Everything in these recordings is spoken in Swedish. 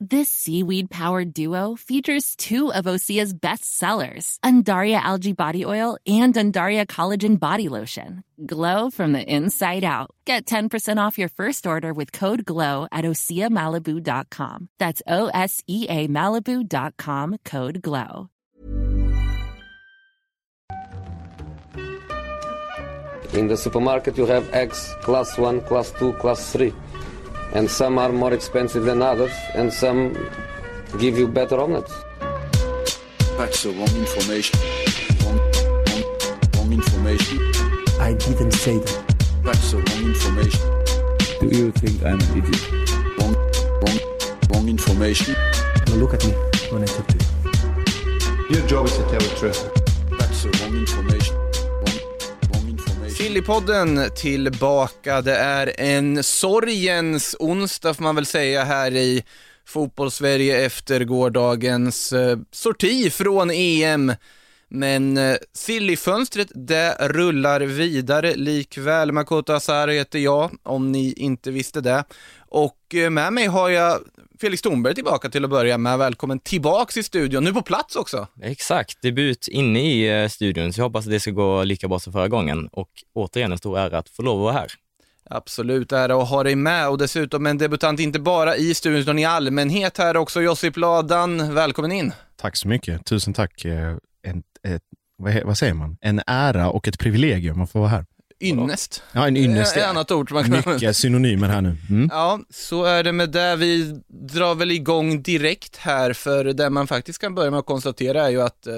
This seaweed powered duo features two of Osea's best sellers, Undaria Algae Body Oil and Undaria Collagen Body Lotion. Glow from the inside out. Get 10% off your first order with code GLOW at OseaMalibu.com. That's O S E A Malibu.com code GLOW. In the supermarket, you have eggs class 1, class 2, class 3. And some are more expensive than others, and some give you better omelets. That's the wrong information. Wrong, wrong, wrong information. I didn't say that. That's the wrong information. Do you think I'm an idiot? Wrong, wrong, wrong information. Now look at me when I talk to you. Your job is to tell the truth. That's the wrong information. Fillipodden. Sillypodden tillbaka. Det är en sorgens onsdag får man väl säga här i fotbollssverige efter gårdagens eh, sorti från EM. Men eh, Sillyfönstret, det rullar vidare likväl. Makoto Asara heter jag, om ni inte visste det. Och eh, med mig har jag Felix Thornberg tillbaka till att börja med. Välkommen tillbaks i studion, nu på plats också. Exakt, debut inne i eh, studion, så jag hoppas att det ska gå lika bra som förra gången. Och återigen en stor ära att få lov att vara här. Absolut, ära att ha dig med och dessutom en debutant inte bara i studion utan i allmänhet här också. Josip Ladan, välkommen in. Tack så mycket. Tusen tack. Eh, En, ett, vad, säger man? En ära och ett privilegium att få vara här. Ynnest. Ja, en ynnest. Ett annat ord man kan Mycket synonymer här nu. Mm. Ja, så är det med det. Vi drar väl igång direkt här, för det man faktiskt kan börja med att konstatera är ju att eh,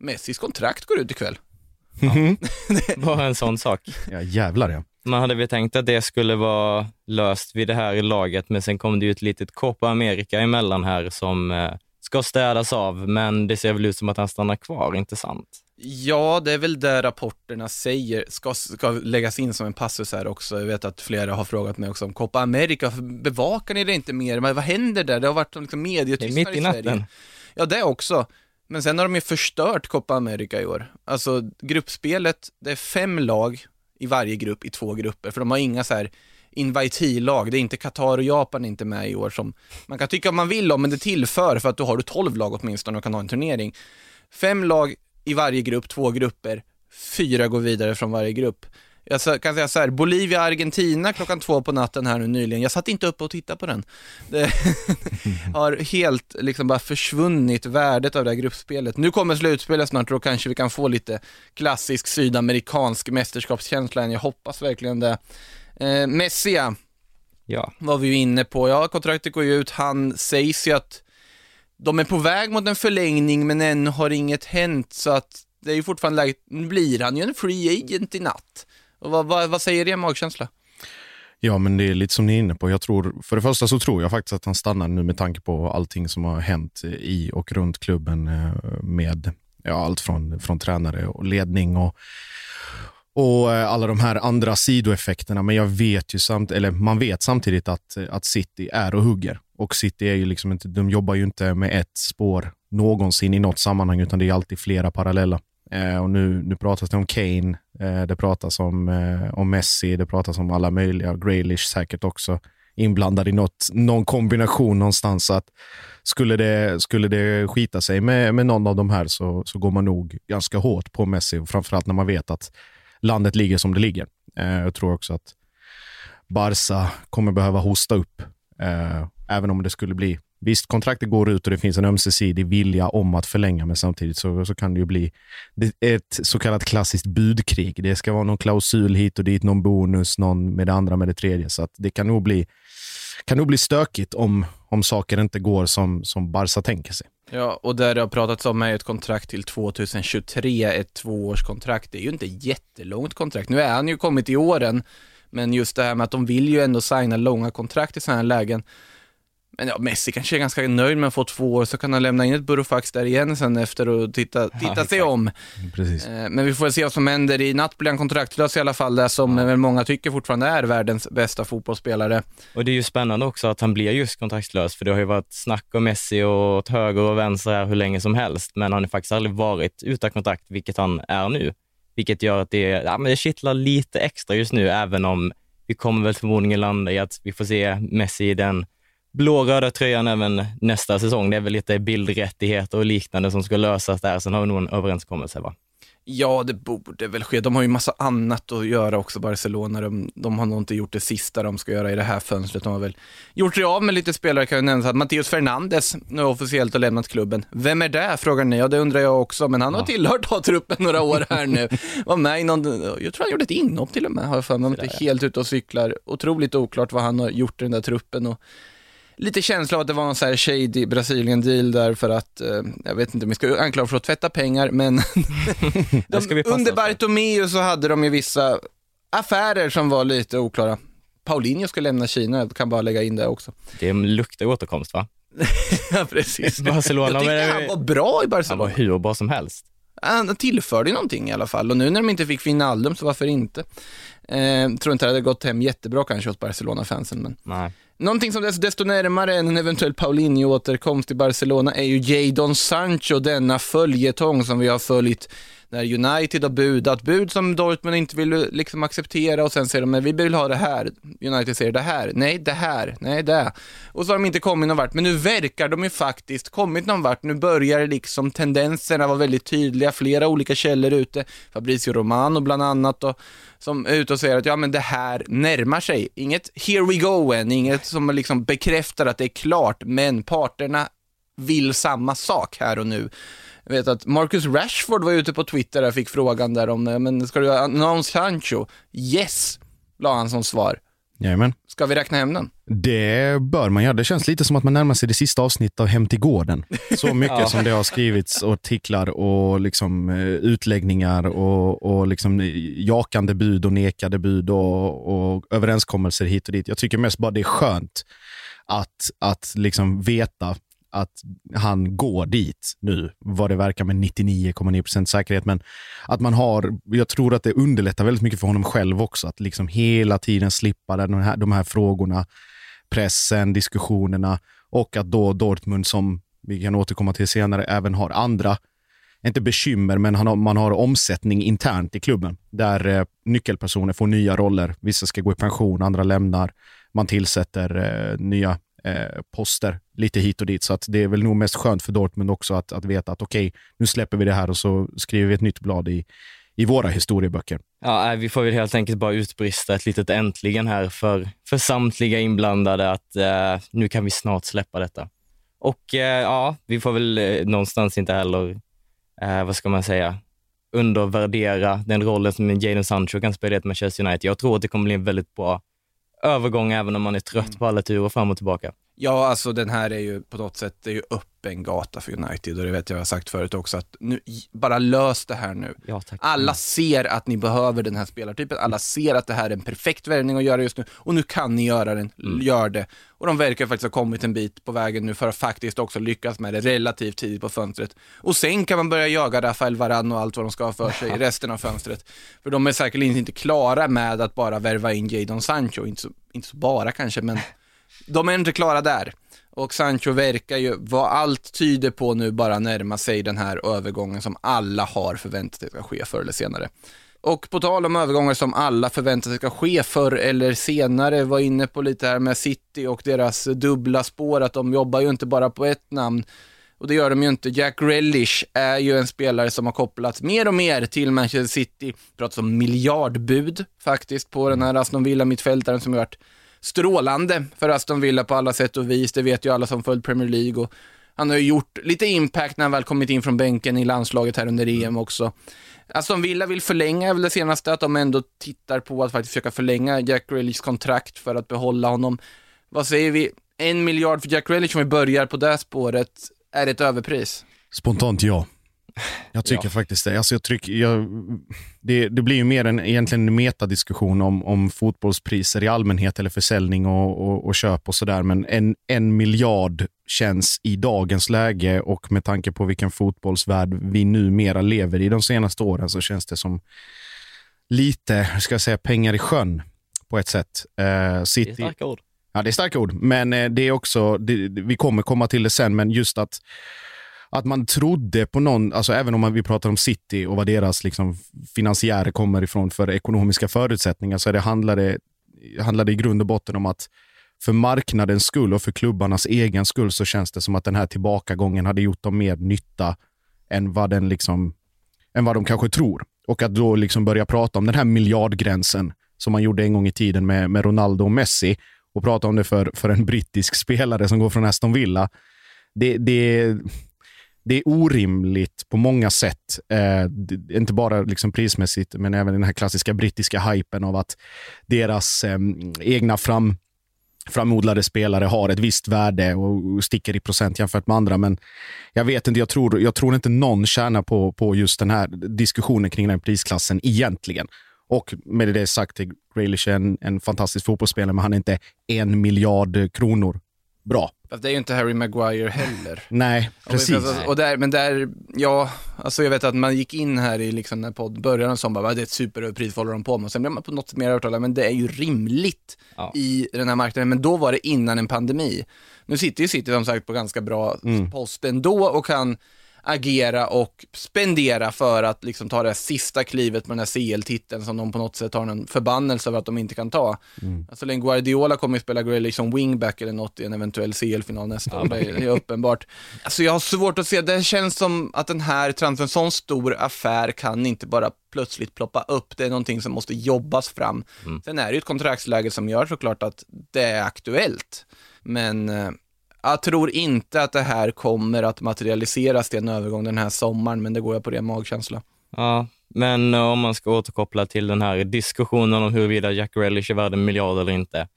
Messis kontrakt går ut ikväll. Bara en sån sak. Ja, jävlar ja. Man hade väl tänkt att det skulle vara löst vid det här laget, men sen kom det ju ett litet Copa America emellan här som eh, ska städas av, men det ser väl ut som att han stannar kvar, inte sant? Ja, det är väl det rapporterna säger, ska, ska läggas in som en passus här också. Jag vet att flera har frågat mig också om Copa America, bevakar ni det inte mer? Men vad händer där? Det har varit liksom Det är medietystnad mitt i natten. Sverige. Ja, det också. Men sen har de ju förstört Copa America i år. Alltså gruppspelet, det är fem lag i varje grupp i två grupper, för de har inga så här invitee-lag. Det är inte Qatar och Japan inte med i år som man kan tycka man vill om, men det tillför för att då har du 12 lag åtminstone och kan ha en turnering. Fem lag i varje grupp, två grupper, fyra går vidare från varje grupp. Jag kan säga så här, Bolivia-Argentina klockan två på natten här nu nyligen, jag satt inte uppe och tittade på den. Det har helt liksom bara försvunnit värdet av det här gruppspelet. Nu kommer slutspelet snart då kanske vi kan få lite klassisk sydamerikansk mästerskapskänsla än jag hoppas verkligen det. Eh, Messi, ja, Ja, var vi ju inne på. Ja, kontraktet går ju ut. Han sägs ju att de är på väg mot en förlängning, men ännu har inget hänt, så att det är ju fortfarande läget. Nu blir han ju en free agent i natt. Och vad, vad, vad säger er magkänsla? Ja, men det är lite som ni är inne på. Jag tror, för det första så tror jag faktiskt att han stannar nu med tanke på allting som har hänt i och runt klubben eh, med ja, allt från, från tränare och ledning och, och eh, alla de här andra sidoeffekterna. Men jag vet ju samt, eller man vet samtidigt att, att City är och hugger. Och City är ju liksom inte, de jobbar ju inte med ett spår någonsin i något sammanhang, utan det är alltid flera parallella. Eh, och nu, nu pratas det om Kane, eh, det pratas om, eh, om Messi, det pratas om alla möjliga, Graylish säkert också inblandad i något, någon kombination någonstans. Så att skulle, det, skulle det skita sig med, med någon av de här så, så går man nog ganska hårt på Messi, och framförallt när man vet att landet ligger som det ligger. Eh, jag tror också att Barca kommer behöva hosta upp, eh, även om det skulle bli Visst, kontraktet går ut och det finns en ömsesidig vilja om att förlänga, men samtidigt så, så kan det ju bli ett så kallat klassiskt budkrig. Det ska vara någon klausul hit och dit, någon bonus, någon med det andra med det tredje. Så att det kan nog bli, kan nog bli stökigt om, om saker inte går som, som Barca tänker sig. Ja, och där det har pratats om är ett kontrakt till 2023, ett tvåårskontrakt. Det är ju inte jättelångt kontrakt. Nu är han ju kommit i åren, men just det här med att de vill ju ändå signa långa kontrakt i sådana här lägen. Men ja, Messi kanske är ganska nöjd med att få två år, så kan han lämna in ett Burofax där igen sen efter och titta, titta sig exakt. om. Precis. Eh, Men vi får väl se vad som händer. I natt blir han kontraktlös i alla fall, det som väl många tycker fortfarande är världens bästa fotbollsspelare. Och det är ju spännande också att han blir just kontraktslös, för det har ju varit snack om Messi och åt höger och vänster här hur länge som helst, men han har faktiskt aldrig varit utan kontrakt, vilket han är nu. Vilket gör att det, ja, men det kittlar lite extra just nu, även om vi kommer väl förmodligen landa i att vi får se Messi i den blå-röda tröjan även nästa säsong. Det är väl lite bildrättigheter och liknande som ska lösas där. Sen har vi nog en överenskommelse, va? Ja, det borde väl ske. De har ju massa annat att göra också, Barcelona. De, de har nog inte gjort det sista de ska göra i det här fönstret. De har väl gjort sig av med lite spelare, kan jag nämna att Matteus Fernandes nu officiellt har lämnat klubben. Vem är det, frågar ni? Ja, det undrar jag också, men han har tillhört A-truppen några år här nu. Var med i någon, jag tror han gjorde ett inhopp till och med, har jag för mig, om inte helt ute och cyklar. Otroligt oklart vad han har gjort i den där truppen. Och lite känsla av att det var någon så här shady Brasilien-deal där för att, eh, jag vet inte om vi ska anklaga för att tvätta pengar, men de, under. Bartomeu så hade de ju vissa affärer som var lite oklara. Paulinho ska lämna Kina, jag kan bara lägga in det också. Det luktar återkomst, va? ja, precis. Barcelona, jag tyckte men- han var bra i Han Barcelona. var hur bra som helst. Han tillförde någonting i alla fall och nu när de inte fick Wijnaldum så varför inte? Eh, tror inte det hade gått hem jättebra kanske hos Barcelona-fansen men Nej. Någonting som är desto närmare än en eventuell Paulinho-återkomst till Barcelona är ju Jadon Sancho, denna följetong som vi har följt när United har budat, bud som Dortmund inte vill liksom acceptera och sen säger de, men vi vill ha det här. United säger det här, nej det här, nej det. Och så har de inte kommit någon vart, men nu verkar de ju faktiskt kommit någon vart. Nu börjar liksom tendenserna vara väldigt tydliga, flera olika källor ute, Fabrizio Romano bland annat och som är ute och säger att ja men det här närmar sig. Inget here we go än, inget som liksom bekräftar att det är klart, men parterna vill samma sak här och nu. Jag vet att Marcus Rashford var ute på Twitter och fick frågan där om, men ska du announce Sancho? Yes, la han som svar. Jajamän. Ska vi räkna hem den? Det bör man göra. Det känns lite som att man närmar sig det sista avsnittet av Hem till gården. Så mycket Ja. som det har skrivits artiklar och liksom, eh, utläggningar och, och liksom jakande bud och nekade bud och, och överenskommelser hit och dit. Jag tycker mest bara det är skönt att, att liksom veta att han går dit nu, vad det verkar med 99,9% säkerhet. Men att man har, jag tror att det underlättar väldigt mycket för honom själv också, att liksom hela tiden slippa den här, de här frågorna, pressen, diskussionerna och att då Dortmund, som vi kan återkomma till senare, även har andra, inte bekymmer, men han har, man har omsättning internt i klubben där eh, nyckelpersoner får nya roller. Vissa ska gå i pension, andra lämnar. Man tillsätter eh, nya eh, poster lite hit och dit. Så att det är väl nog mest skönt för Dortmund också att, att veta att okej, nu släpper vi det här och så skriver vi ett nytt blad i, i våra historieböcker. Ja, vi får väl helt enkelt bara utbrista ett litet äntligen här för, för samtliga inblandade att eh, nu kan vi snart släppa detta. Och eh, ja, vi får väl eh, någonstans inte heller, eh, vad ska man säga, undervärdera den rollen som Jadon Sancho kan spela i ett Manchester United. Jag tror att det kommer bli en väldigt bra övergång även om man är trött på alla turer fram och tillbaka. Ja, alltså den här är ju på något sätt, det är ju öppen gata för United och det vet jag jag har sagt förut också att nu, bara lös det här nu. Ja, tack. Alla ser att ni behöver den här spelartypen, alla ser att det här är en perfekt värvning att göra just nu och nu kan ni göra den, gör det. Och de verkar faktiskt ha kommit en bit på vägen nu för att faktiskt också lyckas med det relativt tidigt på fönstret. Och sen kan man börja jaga Rafael Varane och allt vad de ska ha för sig i resten av fönstret. För de är säkerligen inte klara med att bara värva in Jadon Sancho, inte så, inte så bara kanske, men de är inte klara där. Och Sancho verkar ju, vad allt tyder på nu, bara närma sig den här övergången som alla har förväntat sig ska ske förr eller senare. Och på tal om övergångar som alla förväntar sig ska ske förr eller senare, var inne på lite här med City och deras dubbla spår, att de jobbar ju inte bara på ett namn. Och det gör de ju inte. Jack Relish är ju en spelare som har kopplats mer och mer till Manchester City. Pratas om miljardbud faktiskt på den här Aston Villa-mittfältaren som har varit strålande för Aston Villa på alla sätt och vis. Det vet ju alla som följt Premier League. Och han har ju gjort lite impact när han väl kommit in från bänken i landslaget här under EM också. Aston Villa vill förlänga, är väl det senaste, att de ändå tittar på att faktiskt försöka förlänga Jack Grealishs kontrakt för att behålla honom. Vad säger vi? En miljard för Jack Grealish om vi börjar på det spåret, är det ett överpris? Spontant ja. Jag tycker Ja. faktiskt det. Alltså jag trycker, jag, det. Det blir ju mer en, egentligen en metadiskussion om, om fotbollspriser i allmänhet eller försäljning och, och, och köp och sådär. Men en, en miljard känns i dagens läge och med tanke på vilken fotbollsvärld vi numera lever i de senaste åren så känns det som lite, ska jag säga, pengar i sjön på ett sätt. Eh, Det är City, starka ord. Ja, det är starka ord, men eh, det är också, det- vi kommer komma till det sen, men just att, att man trodde på någon, alltså även om man, vi pratar om City och vad deras liksom, finansiärer kommer ifrån för ekonomiska förutsättningar, så är det handlade, handlade i grund och botten om att för marknadens skull och för klubbarnas egen skull så känns det som att den här tillbakagången hade gjort dem mer nytta än vad, den liksom, än vad de kanske tror. Och att då liksom börja prata om den här miljardgränsen som man gjorde en gång i tiden med, med Ronaldo och Messi och prata om det för, för en brittisk spelare som går från Aston Villa. Det, det, det är orimligt på många sätt. Eh, inte bara liksom prismässigt, men även den här klassiska brittiska hypen av att deras eh, egna fram, framodlade spelare har ett visst värde och sticker i procent jämfört med andra. Men jag vet inte, jag tror, jag tror inte någon tjänar på, på just den här diskussionen kring den prisklassen egentligen. Och med det sagt, är Grealish en, en fantastisk fotbollsspelare, men han är inte en miljard kronor bra. Det är ju inte Harry Maguire heller. Nej, Och precis. Alltså, och där, men där, ja, alltså jag vet att man gick in här i liksom när podd började och sa bara, "Va, det är ett superöverpris, vad håller de på med? Och sen blev man på något mer övertalad, men det är ju rimligt Ja. i den här marknaden, men då var det innan en pandemi. Nu sitter ju City som sagt på ganska bra Mm. post ändå och kan agera och spendera för att liksom ta det här sista klivet med den här CL-titeln som de på något sätt har en förbannelse över att de inte kan ta. Mm. Alltså Len Guardiola kommer ju spela Grealish som wingback eller något i en eventuell CL-final nästa år, det är uppenbart. Alltså jag har svårt att se, det känns som att den här transfern, sån stor affär kan inte bara plötsligt ploppa upp, det är någonting som måste jobbas fram. Sen är det ju ett kontraktsläge som gör såklart att det är aktuellt, men eh, jag tror inte att det här kommer att materialiseras till en övergång den här sommaren, men det går jag på ren magkänsla. Ja, men eh, om man ska återkoppla till den här diskussionen om huruvida Jack Relish är värd en miljard eller inte.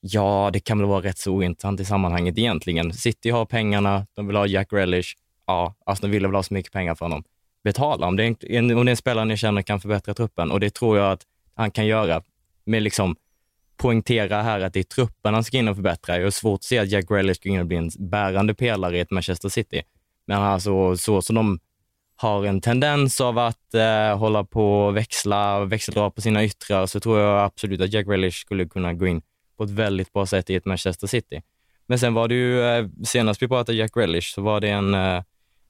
Ja, det kan väl vara rätt så ointressant i sammanhanget egentligen. City har pengarna, de vill ha Jack Relish. Ja, Aston Villa vill ha så mycket pengar för honom. Betala om det är en, om det är en spelare ni känner kan förbättra truppen och det tror jag att han kan göra. Med liksom poängtera här att det är truppen han ska in och förbättra. Jag har svårt att se att Jack Grealish ska in och bli en bärande pelare i ett Manchester City. Men alltså så som de har en tendens av att eh, hålla på och växla, växeldra på sina yttrar så tror jag absolut att Jack Grealish skulle kunna gå in på ett väldigt bra sätt i ett Manchester City. Men sen var det ju, eh, senast vi pratade Jack Grealish så var det en, eh,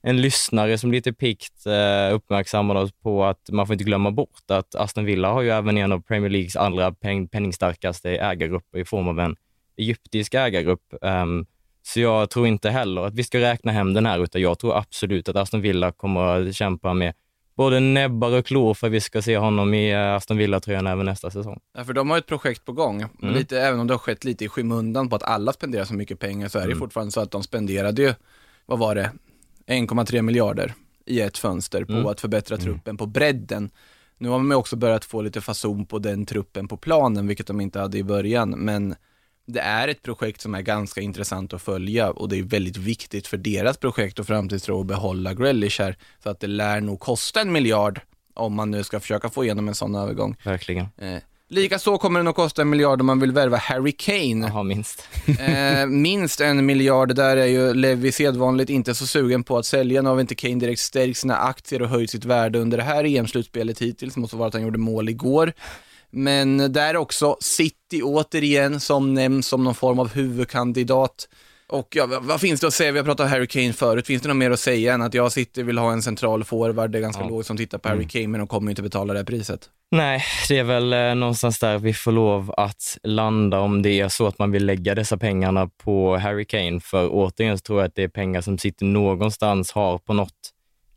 en lyssnare som lite pikt eh, uppmärksammade oss på att man får inte glömma bort att Aston Villa har ju även en av Premier Leagues allra peng, penningstarkaste ägargrupper i form av en egyptisk ägargrupp. Ehm, så jag tror inte heller att vi ska räkna hem den här, utan jag tror absolut att Aston Villa kommer att kämpa med både näbbar och klor för att vi ska se honom i eh, Aston Villa-tröjan även nästa säsong. Ja, för de har ett projekt på gång. Mm. Lite, även om det har skett lite i skymundan på att alla spenderar så mycket pengar så är det Mm. fortfarande så att de spenderade ju, vad var det, 1,3 miljarder i ett fönster på Mm. att förbättra truppen på bredden. Nu har man också börjat få lite fason på den truppen på planen, vilket de inte hade i början, men det är ett projekt som är ganska intressant att följa och det är väldigt viktigt för deras projekt och framtidstro att behålla Grealish här, så att det lär nog kosta en miljard om man nu ska försöka få igenom en sån övergång. Verkligen. Eh, Likaså kommer det nog kosta en miljard om man vill värva Harry Kane. Jaha, minst. Eh, minst en miljard, där är ju Levi sedvanligt inte så sugen på att sälja. Nu har vi inte Kane direkt stärkt sina aktier och höjt sitt värde under det här EM-slutspelet hittills. Måste vara att han gjorde mål igår. Men där också City återigen som nämns som någon form av huvudkandidat. Och ja, vad- finns det att säga? Vi har pratat om Harry Kane förut. Finns det något mer att säga än att jag City vill ha en central forward? Det är ganska Ja. lågt som tittar på Harry Kane, men de kommer inte betala det här priset. Nej, det är väl eh, någonstans där vi får lov att landa om det är så att man vill lägga dessa pengarna på Harry Kane. För återigen så tror jag att det är pengar som sitter någonstans, har på något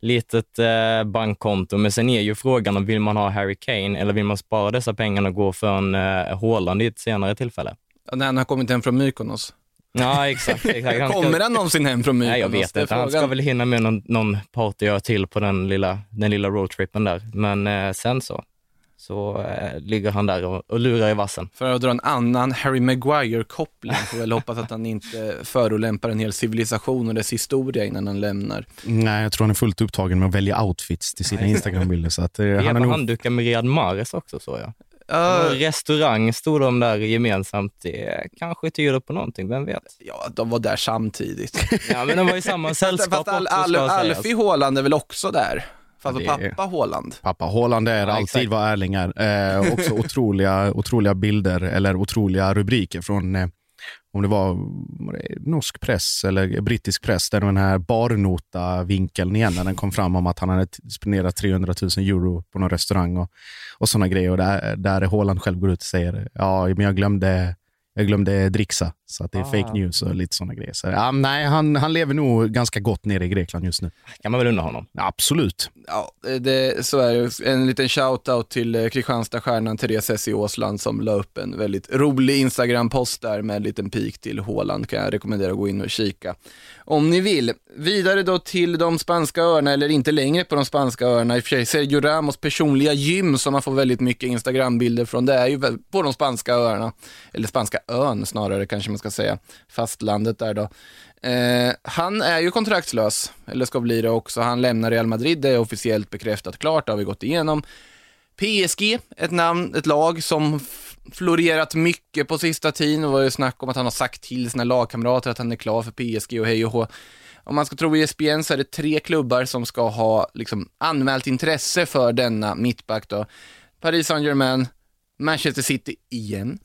litet eh, bankkonto. Men sen är ju frågan om vill man ha Harry Kane eller vill man spara dessa pengarna och gå för en eh, Haaland i ett senare tillfälle? Ja, När han har kommit hem från Mykonos. Ja, exakt. exakt. Han ska- Kommer han någonsin hem från Mykonos? Nej, jag vet inte. Han ska väl hinna med någon, någon partyö till på den lilla, den lilla roadtrippen där. Men eh, sen så. så eh, ligger han där och, och lurar i vassen. För att dra en annan Harry Maguire-koppling, får väl hoppas att han inte förolämpar en hel civilisation och dess historia innan han lämnar. Nej, jag tror han är fullt upptagen med att välja outfits till sina Instagram-bilder. Så att, eh, han är nog... handdukar med Riyad Mahrez också så jag. Och Restaurang stod de där gemensamt. Det kanske tyder på någonting, vem vet? ja, de var där samtidigt. Ja, men de var i samma sällskap Fast Al- också, Al- ska sägas. Alfie Haaland är väl också där? Fast Ja, pappa Haaland. Pappa Haaland är Ja, alltid exakt. vad Erling är. Eh, också otroliga, otroliga bilder eller otroliga rubriker från, eh, om det var, norsk press eller brittisk press, där den här barnota-vinkeln igen, när den kom fram om att han hade spenderat 300 000 euro på någon restaurang och, och sådana grejer. Och där, där Haaland själv går ut och säger, ja, men jag glömde jag glömde dricksa, så att det är Ah. fake news och lite sådana grejer. Så, ja, nej, han, han lever nog ganska gott nere i Grekland just nu. kan man väl unna honom. Absolut. Ja, det, så är det. En liten shout-out till eh, Kristianstadstjärnan Therese Essie Åsland som la upp en väldigt rolig Instagram-post där med en liten pik till Håland. Kan jag rekommendera att gå in och kika om ni vill. Vidare då till de spanska öarna, eller inte längre på de spanska öarna. I och för sig Sergio Ramos personliga gym som man får väldigt mycket Instagram-bilder från. Det är ju på de spanska öarna, eller spanska ön snarare kanske man ska säga. Fastlandet där då. Eh, han är ju kontraktslös, eller ska bli det också. Han lämnar Real Madrid, det är officiellt bekräftat klart, det har vi gått igenom. PSG, ett namn, ett lag som florerat mycket på sista tiden. Det var ju snack om att han har sagt till sina lagkamrater att han är klar för PSG och hej och hå. Om man ska tro ESPN så är det tre klubbar som ska ha liksom, anmält intresse för denna mittback då. Paris Saint-Germain, Manchester City igen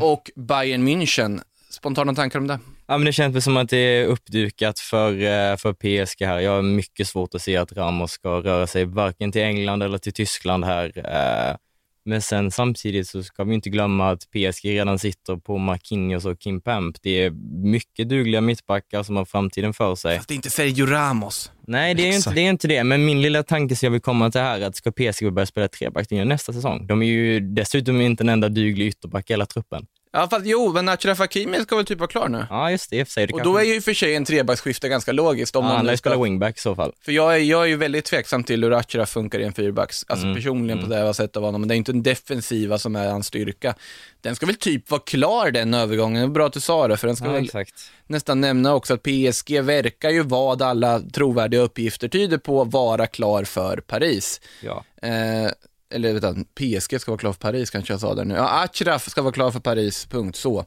och Bayern München. Spontana tankar om det? Ja, men det känns väl som att det är uppdukat för, eh, för PSG här. Jag har mycket svårt att se att Ramos ska röra sig varken till England eller till Tyskland här. Eh, Men sen samtidigt så ska vi inte glömma att PSG redan sitter på Marquinhos och Kim Pemp. Det är mycket dugliga mittbackar som har framtiden för sig. Fast det är inte Sergio Ramos. Nej, det är, inte, det är inte det, men min lilla tanke som jag vill komma till här är att ska PSG börja spela trebackslinje nästa säsong? De är ju dessutom inte en enda duglig ytterback i hela truppen. Ja, fast jo, men Achraf Hakimi ska väl typ vara klar nu? Ja, just det, i och för sig. Det Och kanske- då är ju i och för sig en trebacksskifte ganska logiskt. Om ja, man han lär nu ju ska... spela wingback i så fall. För jag är, jag är ju väldigt tveksam till hur Achraf funkar i en fyrbacks. Alltså Mm, personligen på mm. det jag har sett av honom. Men det är inte en defensiva som är hans styrka. Den ska väl typ vara klar den övergången. Det var bra att du sa det, för den ska Ja, väl exakt. nästan nämna också att PSG verkar ju vad alla trovärdiga uppgifter tyder på vara klar för Paris. Ja. Eh, eller vänta, PSG ska vara klar för Paris kanske jag sa där nu. Ja, Achraf ska vara klar för Paris, punkt så.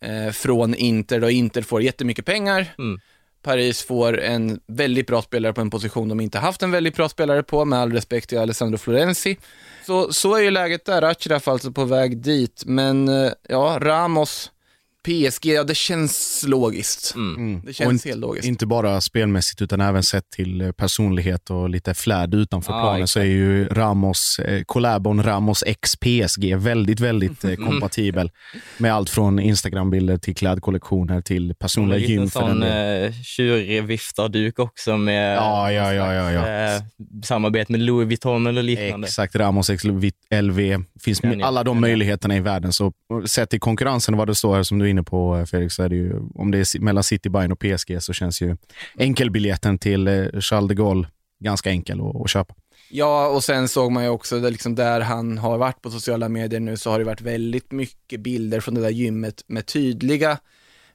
Eh, från Inter då, Inter får jättemycket pengar. Mm. Paris får en väldigt bra spelare på en position de inte haft en väldigt bra spelare på, med all respekt till Alessandro Florenzi. Så, så är ju läget där, Achraf alltså på väg dit. Men eh, ja, Ramos, PSG, ja det känns logiskt. Mm. Det Och känns inte- helt logiskt. Inte bara spelmässigt utan även sett till eh, personlighet och lite flärd utanför Ja, planen exakt. så är ju Ramos, eh, collabon Ramos X PSG väldigt, väldigt Mm. eh, kompatibel med allt från Instagram-bilder till klädkollektioner till personliga En gym den sån eh, tjurig viftarduk också med Ja, ja, ja, ja, ja. eh, samarbete med Louis Vuitton eller liknande. Exakt, Ramos X LV. finns alla de möjligheterna i världen. Så sett till konkurrensen vad det står här som du är inne på eh, Fredrik, så är det ju, om det är mellan City, Bayern och PSG så känns ju enkelbiljetten till eh, Charles de Gaulle ganska enkel att, att köpa. Ja, och sen såg man ju också det liksom där han har varit på sociala medier nu så har det varit väldigt mycket bilder från det där gymmet med tydliga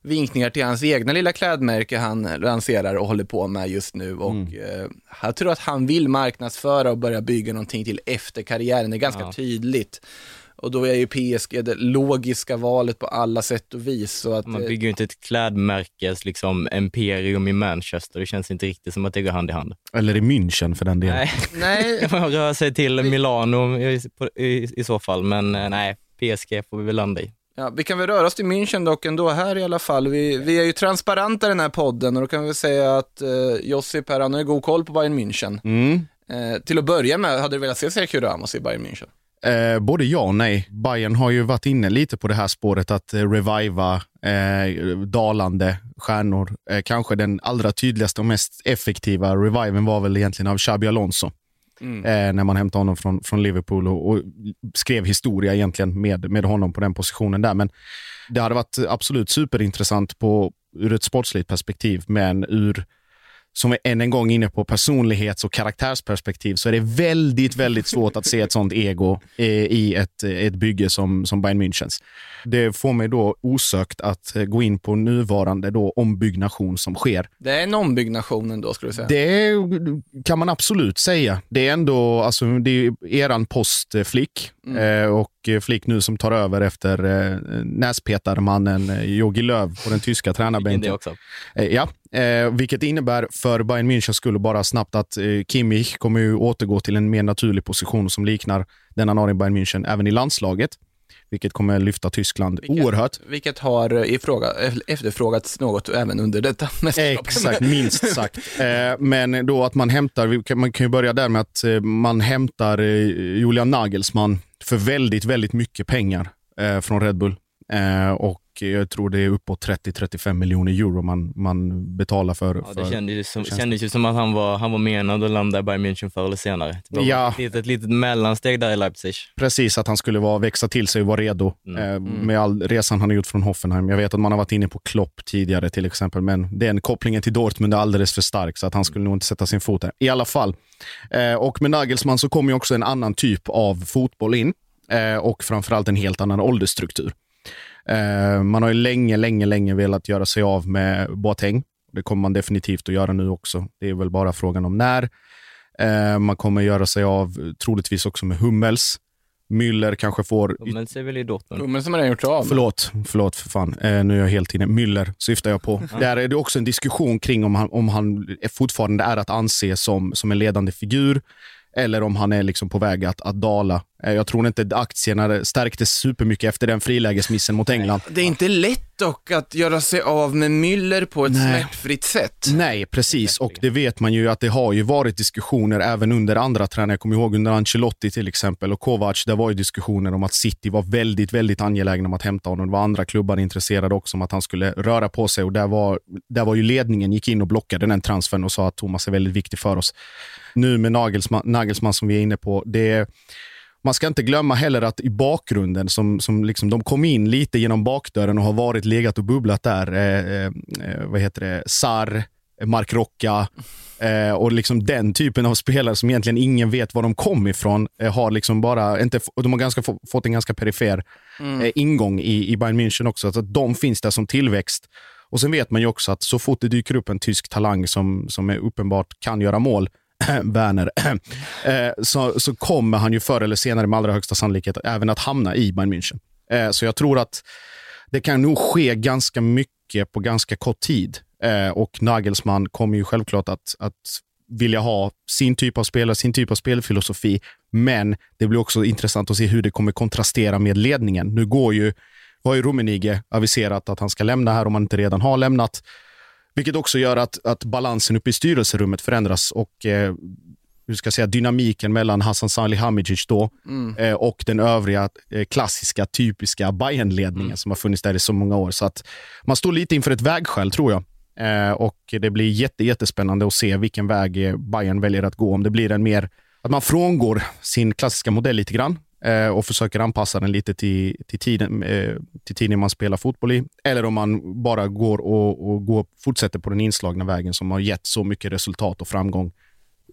vinkningar till hans egna lilla klädmärke han lanserar och håller på med just nu. Och eh, jag tror att han vill marknadsföra och börja bygga någonting till efter karriären. Det är ganska Ja. tydligt. Och då är ju PSG det logiska valet på alla sätt och vis. Så att, Man eh, bygger ju inte ett klädmärkes liksom, imperium i Manchester. Det känns inte riktigt som att det går hand i hand. Eller i München för den delen. Nej, nej, man rör sig till Milano i, i, i så fall, men eh, nej, PSG får vi väl landa i. Ja, vi kan väl röra oss till München dock ändå här i alla fall. Vi, vi är ju transparenta i den här podden och då kan vi säga att eh, Josip här, han har ju god koll på Bayern München. Mm. Eh, till att börja med, hade du velat se Sergio Ramos i Bayern München? Eh, både ja och nej. Bayern har ju varit inne lite på det här spåret att eh, reviva eh, dalande stjärnor. Eh, kanske den allra tydligaste och mest effektiva reviven var väl egentligen av Xabi Alonso. Mm. Eh, när man hämtade honom från, från Liverpool och, och skrev historia egentligen med, med honom på den positionen där. Men det hade varit absolut superintressant på, ur ett sportsligt perspektiv, men ur som vi än en gång är inne på personlighets och karaktärsperspektiv, så är det väldigt, väldigt svårt att se ett sånt ego eh, i ett, ett bygge som, som Bayern Münchens. Det får mig då osökt att eh, gå in på nuvarande då ombyggnation som sker. Det är en ombyggnation ändå, skulle du säga. Det kan man absolut säga. Det är ändå alltså, det är eran post eh, Flick Mm. eh, och eh, Flick nu som tar över efter eh, näspetarmannen eh, Jogi Löw på den tyska tränarbänken. Eh, Ja, eh, vilket innebär för Bayern München skulle bara snabbt att eh, Kimmich kommer ju återgå till en mer naturlig position som liknar den han har i Bayern München även i landslaget, vilket kommer lyfta Tyskland Vilket- oerhört. Vilket har ifråga, efterfrågats något även under detta mästerskap. Exakt, minst sagt. Eh, men då att man hämtar, man kan ju börja där med att eh, man hämtar eh, Julian Nagelsmann för väldigt, väldigt mycket pengar eh, från Red Bull. Eh, och jag tror det är uppåt 30-35 miljoner euro man, man betalar för. Ja, det för kändes ju som, kändes ju som att han var, han var menad att landa i Bayern München förr eller senare. Det var Ja. ett, litet, ett litet mellansteg där i Leipzig. Precis, att han skulle vara, växa till sig och vara redo Mm. eh, med all resan han har gjort från Hoffenheim. Jag vet att man har varit inne på Klopp tidigare till exempel, men den kopplingen till Dortmund är alldeles för stark, så att han skulle nog inte sätta sin fot där. I alla fall. Eh, och med Nagelsmann så kommer ju också en annan typ av fotboll in eh, och framförallt en helt annan åldersstruktur. Eh, man har ju länge, länge, länge velat göra sig av med Boateng. Det kommer man definitivt att göra nu också. Det är väl bara frågan om när. Eh, man kommer göra sig av troligtvis också med Hummels. Müller kanske får... Men ser väl i Dortmund. Som har redan gjort av. Förlåt, förlåt för fan. Eh, nu är jag helt inne. Müller syftar jag på. Där är det också en diskussion kring om han, om han är fortfarande är att anse som, som en ledande figur eller om han är liksom på väg att, att dala. Eh, jag tror inte aktierna stärktes supermycket efter den frilägesmissen mot England. Det är inte lätt dock att göra sig av med Müller på ett Nej. smärtfritt sätt. Nej, precis. Och det vet man ju att det har ju varit diskussioner även under andra tränare. Jag kommer ihåg under Ancelotti till exempel och Kovac. Det var ju diskussioner om att City var väldigt, väldigt angelägna om att hämta honom. Det var andra klubbar intresserade också om att han skulle röra på sig och där var, där var ju ledningen gick in och blockade den transfern och sa att Thomas är väldigt viktig för oss. Nu med Nagelsmann, Nagelsmann som vi är inne på, det är man ska inte glömma heller att i bakgrunden, som, som liksom, de kom in lite genom bakdörren och har varit legat och bubblat där. Eh, eh, vad heter det? Sar, Mark Rocca eh, och liksom den typen av spelare som egentligen ingen vet var de kom ifrån. Eh, har liksom bara, inte, de har ganska, få- fått en ganska perifer eh, ingång i, i Bayern München också. Så att de finns där som tillväxt. Och Sen vet man ju också att så fort det dyker upp en tysk talang som, som är uppenbart kan göra mål, Werner, eh, så, så kommer han ju förr eller senare med allra högsta sannolikhet även att hamna i Bayern München. Eh, så jag tror att det kan nog ske ganska mycket på ganska kort tid. Eh, och Nagelsmann kommer ju självklart att, att vilja ha sin typ av spelare, sin typ av spelfilosofi. Men det blir också intressant att se hur det kommer kontrastera med ledningen. Nu går ju, har ju Rummenigge aviserat att han ska lämna här om han inte redan har lämnat. Vilket också gör att, att balansen uppe i styrelserummet förändras och eh, hur ska jag säga, dynamiken mellan Hassan Salihamidzic då eh, och den övriga eh, klassiska, typiska Bayern-ledningen som har funnits där i så många år. Så att man står lite inför ett vägskäl, tror jag. Eh, och det blir jätte, jättespännande att se vilken väg eh, Bayern väljer att gå. Om det blir en mer, att man frångår sin klassiska modell lite grann eh, och försöker anpassa den lite till, till, tiden, eh, till tiden man spelar fotboll i. Eller om man bara går och, och går, fortsätter på den inslagna vägen som har gett så mycket resultat och framgång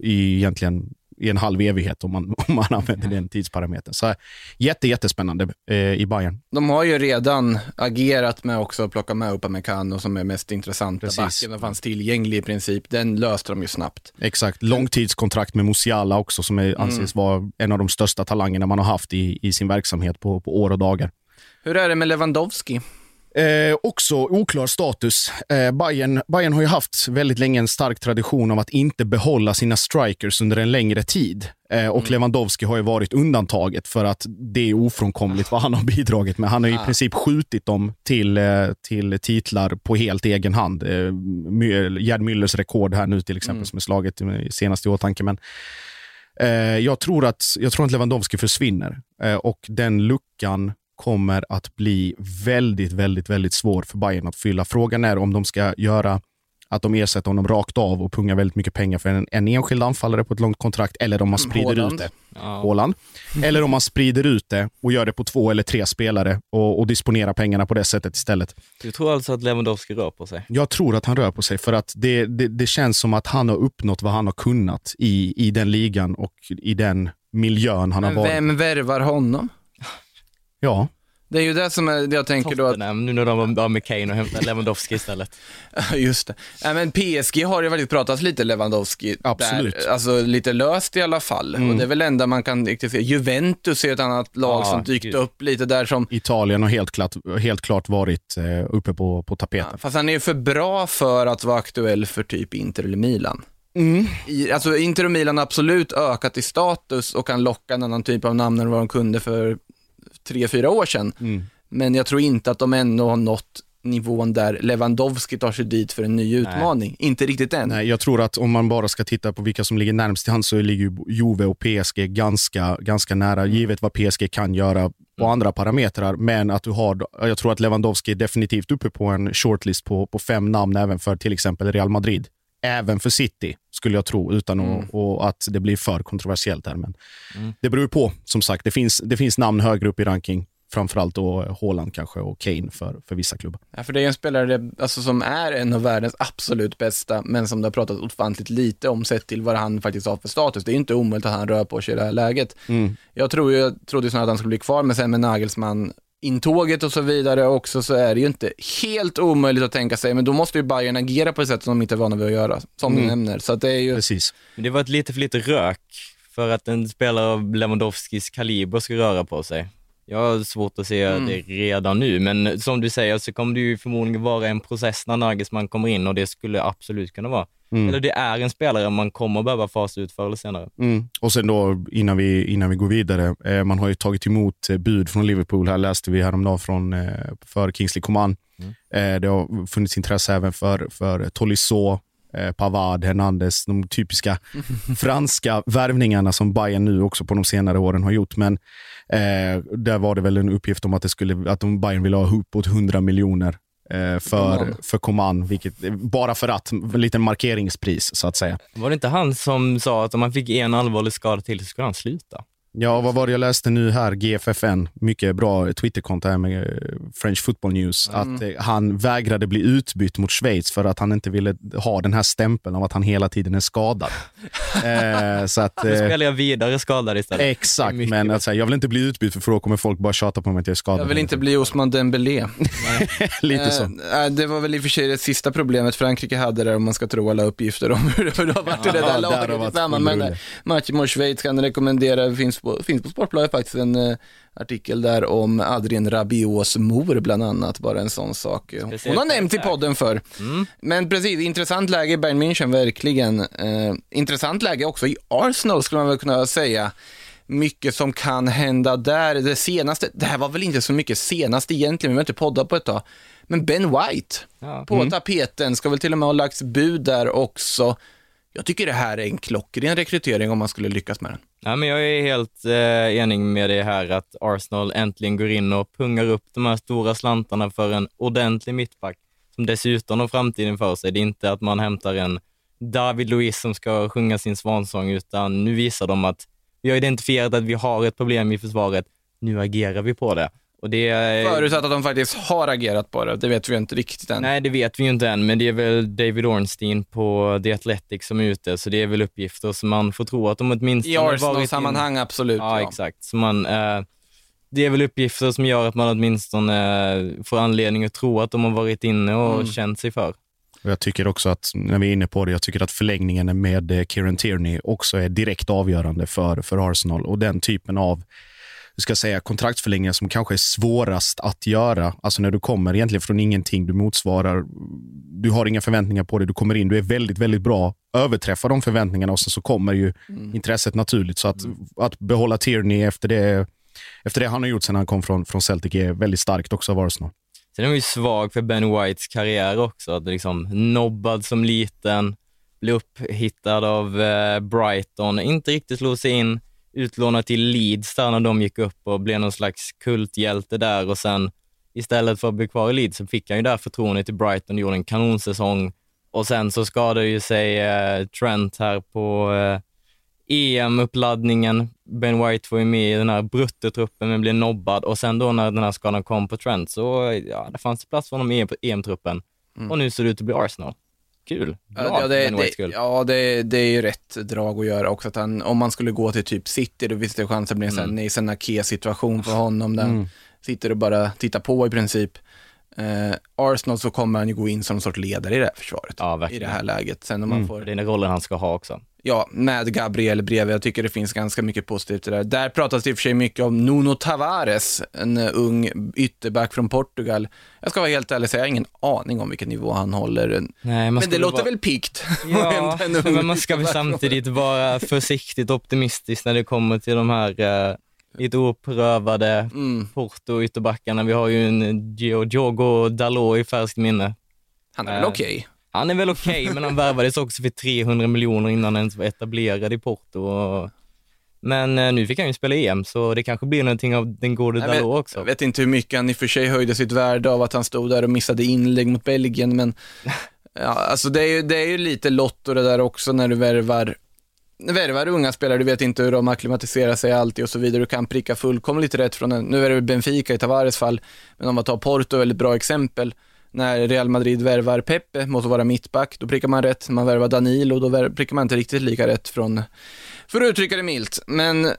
i egentligen i en halv evighet om man, om man använder den tidsparametern. Så jätte, jättespännande eh, i Bayern. De har ju redan agerat med också att plocka med Upamecano som är mest intressanta Precis. backen och fanns tillgänglig i princip. Den löste de ju snabbt. Exakt. Långtidskontrakt med Musiala också som är, anses vara en av de största talangerna man har haft i, i sin verksamhet på, på år och dagar. Hur är det med Lewandowski? Eh, också oklar status. Eh, Bayern, Bayern har ju haft väldigt länge en stark tradition av att inte behålla sina strikers under en längre tid. Eh, och Lewandowski har ju varit undantaget för att det är ofrånkomligt vad han har bidragit med. Han har i princip skjutit dem till, eh, till titlar på helt egen hand. Eh, Gerd Müllers rekord här nu till exempel som är slaget senast i åtanke. Men, eh, jag, tror att, jag tror att Lewandowski försvinner eh, och den luckan kommer att bli väldigt, väldigt, väldigt svår för Bayern att fylla. Frågan är om de ska göra Att de ersätter honom rakt av och pungar väldigt mycket pengar för en, en enskild anfallare på ett långt kontrakt eller om man sprider Haaland. ut det. Ja. Haaland. Eller om man sprider ut det och gör det på två eller tre spelare och, och disponerar pengarna på det sättet istället. Du tror alltså att Lewandowski rör på sig? Jag tror att han rör på sig för att det, det, det känns som att han har uppnått vad han har kunnat i, i den ligan och i den miljön han har Men varit. vem värvar honom? Ja, Det är ju det som är, jag tänker då att, Tottenham, nu när de var med Kane och hämtade Lewandowski istället. just det. Nej, men PSG har ju faktiskt pratat lite Lewandowski. Absolut. Där, alltså lite löst i alla fall. Och det är väl enda man kan riktigt se. Juventus är ett annat lag Ja, som dykt gud. upp lite där som Italien har helt klart, helt klart varit eh, uppe på, på tapeten. Fast han är ju för bra för att vara aktuell för typ Inter eller Milan. I, alltså Inter och Milan har absolut ökat i status och kan locka en annan typ av namn än vad de kunde för tre, fyra år sedan. Men jag tror inte att de ännu har nått nivån där Lewandowski tar sig dit för en ny utmaning. Inte riktigt än. Nej, jag tror att om man bara ska titta på vilka som ligger närmst till hand så ligger ju Juve och PSG ganska, ganska nära, givet vad PSG kan göra på andra parametrar. Men att du har, jag tror att Lewandowski är definitivt uppe på en shortlist på, på fem namn även för till exempel Real Madrid. Även för City, skulle jag tro, utan att, och att det blir för kontroversiellt här. Men Det beror på, som sagt. Det finns, det finns namn högre upp i ranking. Framförallt då Haaland kanske och Kane för, för vissa klubbar. Ja, för det är en spelare alltså, som är en av världens absolut bästa, men som det har pratat ofantligt lite om sett till vad han faktiskt har för status. Det är inte omöjligt att han rör på sig i det här läget. Jag, tror jag trodde snarare att han skulle bli kvar, men sen med Nagelsmann intåget och så vidare också så är det ju inte helt omöjligt att tänka sig, men då måste ju Bayern agera på ett sätt som de inte är vana vid att göra, som du nämner. Så att det är ju, Precis. Men det var ett lite för lite rök för att en spelare av Lewandowskis kaliber ska röra på sig. Jag har svårt att se det redan nu, men som du säger så kommer det ju förmodligen vara en process när Nagelsmann kommer in och det skulle absolut kunna vara. Eller det är en spelare man kommer behöva fasa ut förr eller senare. Mm. Och sen då innan vi, innan vi går vidare, eh, man har ju tagit emot eh, bud från Liverpool. Här läste vi häromdagen från, eh, för Kingsley Coman. Eh, det har funnits intresse även för, för Tolisso, eh, Pavard, Hernandez, de typiska franska värvningarna som Bayern nu också på de senare åren har gjort. Men eh, där var det väl en uppgift om att, det skulle, att de Bayern ville ha uppåt 100 miljoner eh, för, Coman. för Coman, vilket, bara för att, en liten markeringspris så att säga. Var det inte han som sa att om han fick en allvarlig skada till så skulle han sluta? Ja, vad var det jag läste nu här? GFFN, mycket bra Twitterkonto här med eh, French Football News, att eh, han vägrade bli utbytt mot Schweiz för att han inte ville ha den här stämpeln av att han hela tiden är skadad. eh, så att, Nu eh, spelar jag vidare skadad istället. exakt, men säga, jag vill inte bli utbytt för då kommer folk bara tjata på mig att jag är skadad. jag vill inte bli Osman Dembélé. Lite så. Eh, eh, det var väl i och för sig det sista problemet Frankrike hade där om man ska tro alla uppgifter om hur det har varit i det där laget matchen mot Schweiz kan rekommendera, det finns på, finns på Sportbladet faktiskt en eh, artikel där om Adrien Rabios mor bland annat, bara en sån sak. Hon Speciellt har nämnt i podden för. Men precis, intressant läge i Bayern München, verkligen. Eh, intressant läge också i Arsenal skulle man väl kunna säga. Mycket som kan hända där. Det senaste, det här var väl inte så mycket senast egentligen, vi har inte poddat på ett tag. Men Ben White Ja. på tapeten, ska väl till och med ha lagts bud där också. Jag tycker det här är en klockren rekrytering om man skulle lyckas med den. Ja, men jag är helt eh, enig med det här att Arsenal äntligen går in och pungar upp de här stora slantarna för en ordentlig mittback som dessutom har framtiden för sig. Det är inte att man hämtar en David Luiz som ska sjunga sin svansång, utan nu visar de att vi har identifierat att vi har ett problem i försvaret. Nu agerar vi på det. Och det är... Förutsatt att de faktiskt har agerat på det, det vet vi ju inte riktigt än. Nej, det vet vi ju inte än, men det är väl David Ornstein på The Athletic som är ute, så det är väl uppgifter som man får tro att de åtminstone I varit in- Arsenal-sammanhang, absolut. Ja, exakt. Så man, eh, det är väl uppgifter som gör att man åtminstone eh, får anledning att tro att de har varit inne och Mm. känt sig för. Och jag tycker också att, när vi är inne på det, jag tycker att förlängningen med eh, Kieran Tierney också är direkt avgörande för, för Arsenal. Och den typen av ska säga, kontraktsförlängningar som kanske är svårast att göra. Alltså när du kommer egentligen från ingenting, du motsvarar, du har inga förväntningar på det, du kommer in, du är väldigt, väldigt bra, överträffar de förväntningarna och sen så kommer ju intresset naturligt. Så att, att behålla Tierney efter det, efter det han har gjort sen han kom från, från Celtic är väldigt starkt också av Arsenal. Sen är man ju svag för Ben Whites karriär också, att liksom nobbad som liten, blev upphittad av eh, Brighton, inte riktigt slog sig in, utlånad till Leeds där när de gick upp och blev någon slags kulthjälte där och sen istället för att bli kvar i Leeds så fick han ju där förtroendet till Brighton, gjorde en kanonsäsong Och sen så skadade ju sig eh, Trent här på eh, EM-uppladdningen. Ben White var ju med i den här bruttotruppen men blev nobbad och sen då när den här skadan kom på Trent så ja, det fanns plats för honom i EM-truppen. Och nu ser det ut att bli Arsenal. Kul. Bra Ja, det, det, ja det, det är ju rätt drag att göra också. Att han, om man skulle gå till typ City, då finns det chans att det blir en Mm. Nathan Ake-situation för honom. Där han sitter och bara tittar på i princip. Eh, Arsenal så kommer han ju gå in som en sorts ledare i det här försvaret. Ja, I det här läget. Sen om man får, Det är den rollen han ska ha också. Ja, med Gabriel bredvid. Jag tycker det finns ganska mycket positivt i det där. Där pratas det i och för sig mycket om Nuno Tavares, en eh, ung ytterback från Portugal. Jag ska vara helt ärlig och säga, jag har ingen aning om vilken nivå han håller. Nej, Men det låter vara- väl pikt? Ja, men man ska väl samtidigt vara försiktigt optimistisk när det kommer till de här eh, lite oprövade Mm. Porto-ytterbackarna. Vi har ju en Diogo Dalot i färskt minne. Han är väl Eh, okej? Han är väl okej, men han värvades också för 300 miljoner innan han ens var etablerad i Porto. Och... Men eh, nu fick han ju spela EM, så det kanske blir någonting av den gode Dalot också. Jag vet inte hur mycket han i och för sig höjde sitt värde av att han stod där och missade inlägg mot Belgien, men ja, alltså det är, ju, det är ju lite lotto det där också när du värvar värvar unga spelare, du vet inte hur de akklimatiserar sig alltid och så vidare. Du kan pricka fullkomligt rätt från en, nu är det Benfica i Tavares fall, men om man tar Porto, väldigt bra exempel. När Real Madrid värvar Pepe, måste vara mittback, då prickar man rätt. När man värvar Danilo, då prickar man inte riktigt lika rätt från, för att uttrycka det milt. Men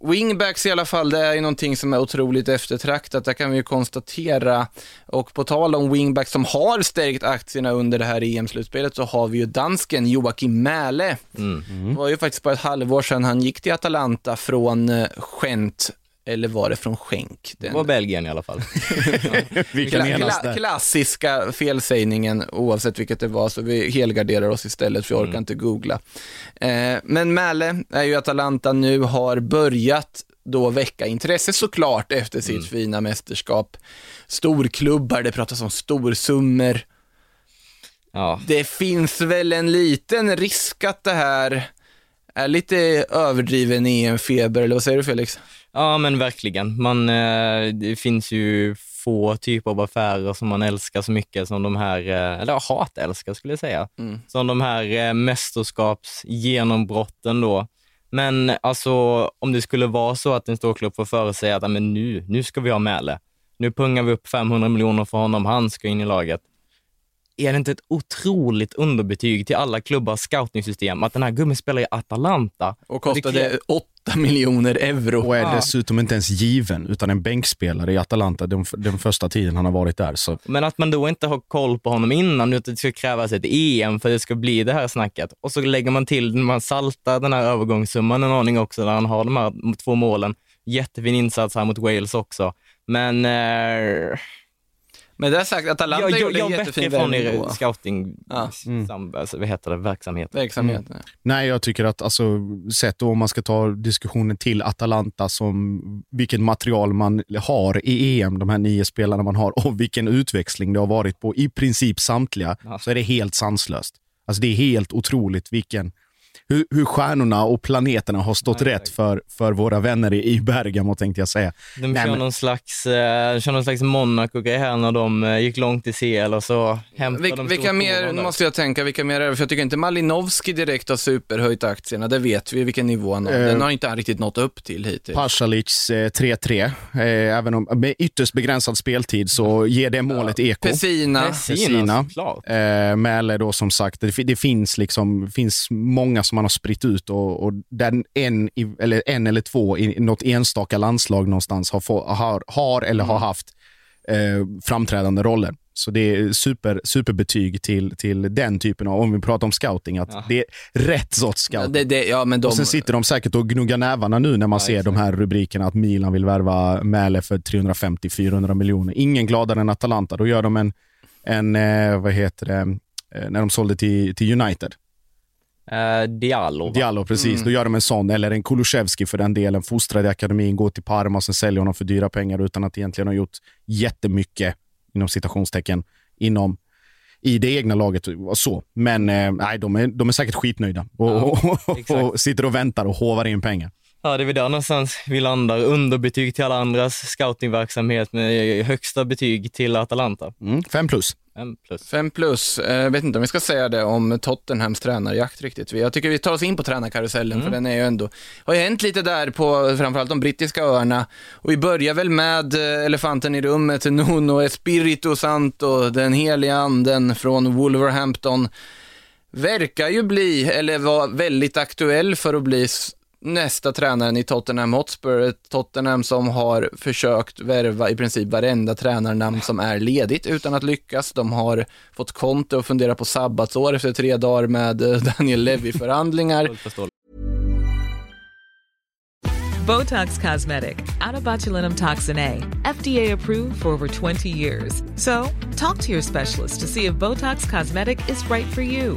Wingbacks i alla fall, det är ju någonting som är otroligt eftertraktat, det kan vi ju konstatera. Och på tal om wingbacks som har stärkt aktierna under det här EM-slutspelet så har vi ju dansken Joakim Mähle. Mm. Det var ju faktiskt bara ett halvår sedan han gick till Atalanta från eh, Gent, eller var det från Schenk? Det Den var Belgien i alla fall. Vi kan kla- enas kla- klassiska felsägningen, oavsett vilket det var, så vi helgarderar oss istället, för jag orkar Mm. inte googla. Eh, men Mähle är ju Atalanta nu har börjat då väcka intresse såklart efter sitt Mm. fina mästerskap. Storklubbar, det pratas om storsummor. Ja, Det finns väl en liten risk att det här är lite överdriven EM-feber, eller vad säger du Felix? Ja men verkligen. Man, eh, det finns ju få typer av affärer som man älskar så mycket som de här, eh, eller hatälskar skulle jag säga, Mm. som de här eh, mästerskapsgenombrotten då. Men alltså om det skulle vara så att en storklubb får för sig att "Ja, men nu, nu ska vi ha Mäle. Nu pungar vi upp 500 miljoner för honom, han ska in i laget. Är det inte ett otroligt underbetyg till alla klubbars scouting-system att den här gubben spelar i Atalanta? Och kostade kräver- 8 miljoner euro. Och är dessutom inte ens given, utan en bänkspelare i Atalanta den, den första tiden han har varit där. Så Men att man då inte har koll på honom innan, utan det ska krävas ett EM för att det ska bli det här snacket. Och så lägger man till, när man saltar den här övergångssumman en aning också, när han har de här två målen. Jättefin insats här mot Wales också. Men eh, Men det är sagt, Atalanta jag, jag, gjorde en jag väcker jättefin er då. scouting, Ja. sam, alltså, vad heter det, verksamhet. Verksamhet. Nej, jag tycker att alltså, sett då om man ska ta diskussionen till Atalanta som vilket material man har i EM, de här nio spelarna man har och vilken utväxling det har varit på i princip samtliga, Ja. så är det helt sanslöst. Alltså det är helt otroligt vilken, hur, hur stjärnorna och planeterna har stått Ja, rätt för, för våra vänner i, i Bergamo tänkte jag säga. De Nej, kör, men- någon slags, eh, kör någon slags Monaco-grej här när de eh, gick långt i CL och så hämtade Vil, de vilka mer, där. måste jag tänka, vilka mer är det? För jag tycker inte Malinowski direkt har superhöjt aktierna, det vet vi vilken nivå han har. Eh, Den har inte han riktigt nått upp till hittills. Pasalic eh, 3-3, eh, även om med ytterst begränsad speltid så ger det målet eko. Pessina, Pessina, Pessina. såklart. Eh, Mäle då som sagt, det, det finns liksom, finns många som man har spritt ut och, och där en, eller en eller två i något enstaka landslag någonstans har, få, har, har eller har haft eh, framträdande roller. Så det är super, superbetyg till, till den typen av, om vi pratar om scouting, att Ja. det är rätt sorts scouting. det, det, ja de, Och sen sitter de säkert och gnuggar nävarna nu när man Ja, ser exakt. de här rubrikerna att Milan vill värva Mäle för 350-400 miljoner. Ingen gladare än Atalanta. Då gör de en, en eh, vad heter det, eh, när de sålde till, till United. Eh, Diallo, va? Diallo, precis. Mm. Då gör de en sån, eller en Kulusevski för den delen. Fostrad i akademin, går till Parma och sen säljer honom för dyra pengar utan att egentligen ha gjort jättemycket, inom citationstecken, inom i det egna laget och så. Men eh, nej, de är, de är säkert skitnöjda och, Ja, och, och, sitter och väntar och hovar in pengar. Ja, det är väl där någonstans vi landar. Underbetyg till alla andras scoutingverksamhet med högsta betyg till Atalanta. Mm, fem plus. Fem plus. Fem plus. Eh, Jag vet inte om vi ska säga det om Tottenhams tränarjakt riktigt. Jag tycker vi tar oss in på tränarkarusellen, för den är ju ändå, har ju hänt lite där på framförallt de brittiska öarna. Och vi börjar väl med eh, elefanten i rummet, Nuno Espirito Santo, den heliga anden från Wolverhampton. Verkar ju bli, eller var väldigt aktuell för att bli nästa tränaren i Tottenham Hotspur. Ett Tottenham som har försökt värva i princip varenda tränarnamn som är ledigt utan att lyckas. De har fått Conte att fundera på sabbatsår efter tre dagar med eh, Daniel Levy-förhandlingar. Botox Cosmetic, out of botulinum toxin A, FDA approved for over 20 years. So, talk to your specialist to see if Botox Cosmetic is right for you.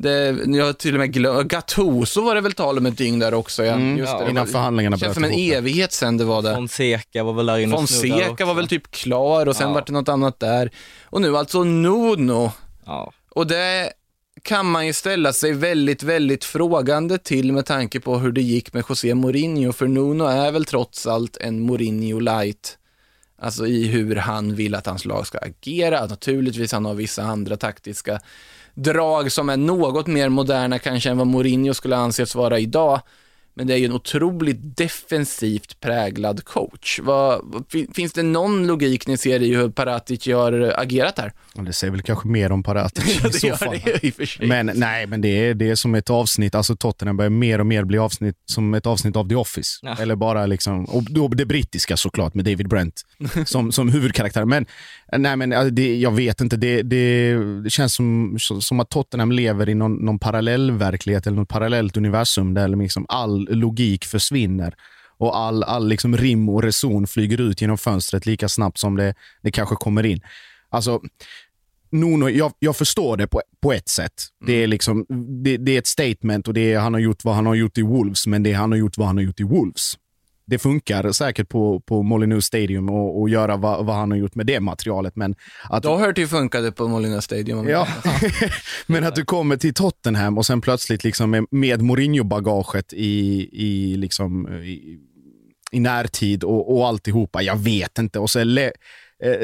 Det, jag har till och med glömt, Gattuso var det väl tal om ett dygn där också. Ja. Mm, Just det, ja, det innan var- förhandlingarna Det känns som en evighet sedan det var där. Fonseca var väl där inne Fonseca också. var väl typ klar och sen Ja. var det något annat där. Och nu alltså Nuno. Ja. Och det kan man ju ställa sig väldigt, väldigt frågande till med tanke på hur det gick med José Mourinho, för Nuno är väl trots allt en Mourinho light. Alltså i hur han vill att hans lag ska agera. Naturligtvis han har vissa andra taktiska drag som är något mer moderna kanske än vad Mourinho skulle anses vara idag. Men det är ju en otroligt defensivt präglad coach. Vad, vad- fin- finns det någon logik ni ser i hur Paratic har agerat här? Det säger väl kanske mer om Paratic i så fall. Men nej, men det är, det är som ett avsnitt, alltså Tottenham börjar mer och mer bli avsnitt, som ett avsnitt av The Office. Ja. Eller bara liksom, och då det brittiska såklart med David Brent som, som huvudkaraktär. Men nej, men det, jag vet inte, det, det, det känns som, som att Tottenham lever i någon, någon parallell verklighet eller något parallellt universum där liksom all logik försvinner och all, all liksom rim och reson flyger ut genom fönstret lika snabbt som det, det kanske kommer in. Alltså, Nuno, jag, jag förstår det på, på ett sätt. Det, är liksom, det, det är ett statement och det är, han har gjort vad han har gjort i Wolves, men det är han har gjort vad han har gjort i Wolves. Det funkar säkert på, på Molineux Stadium och, och göra vad, vad han har gjort med det materialet, men att, Då har hört hur funkade på Molina Stadium. ja, det. men att du kommer till Tottenham och sen plötsligt liksom med, med Mourinho-bagaget i, i, liksom, i, i närtid och, och alltihopa. Jag vet inte. Och så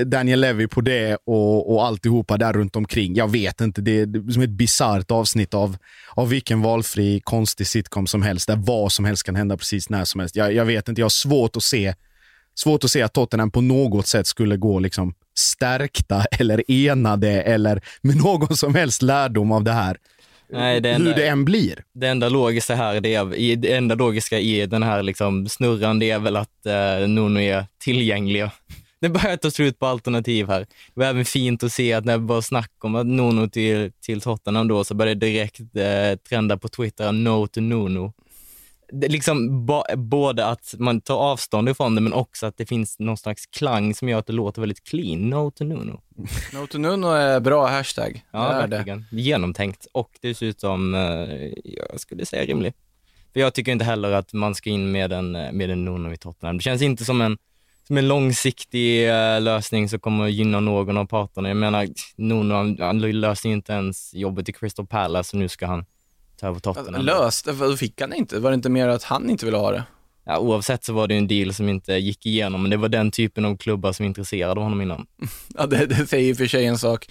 Daniel Levy på det och, och alltihopa där runt omkring. Jag vet inte. Det är, som ett bisarrt avsnitt av, av vilken valfri konstig sitcom som helst, där vad som helst kan hända precis när som helst. Jag, jag vet inte. Jag har svårt att se svårt att se att Tottenham på något sätt skulle gå liksom stärkta eller enade eller med någon som helst lärdom av det här. Nej, det Hur enda, det än blir. det enda logiska här, det, är, det enda logiska i den här liksom snurran, det är väl att eh, Nuno är tillgängliga. Det börjar ta slut på alternativ här. Det var även fint att se att när det var snack om att Nuno till, till Tottenham då, så började det direkt eh, trenda på Twitter, no to Nuno. Det liksom ba, både att man tar avstånd ifrån det, men också att det finns någon slags klang som gör att det låter väldigt clean. No to Nuno. No to Nuno är bra hashtag. Ja, det är det. verkligen. Genomtänkt och dessutom, eh, jag skulle säga rimlig. För jag tycker inte heller att man ska in med en, eh, med en Nuno i Tottenham. Det känns inte som en, som en långsiktig eh, lösning som kommer att gynna någon av parterna. Jag menar, Nuno, han, han löste ju inte ens jobbet i Crystal Palace och nu ska han ta över Tottenham. Löst, fick han inte. Var det inte mer att han inte ville ha det? Ja, oavsett så var det ju en deal som inte gick igenom, men det var den typen av klubbar som intresserade honom innan. Ja, det, det säger och för sig en sak.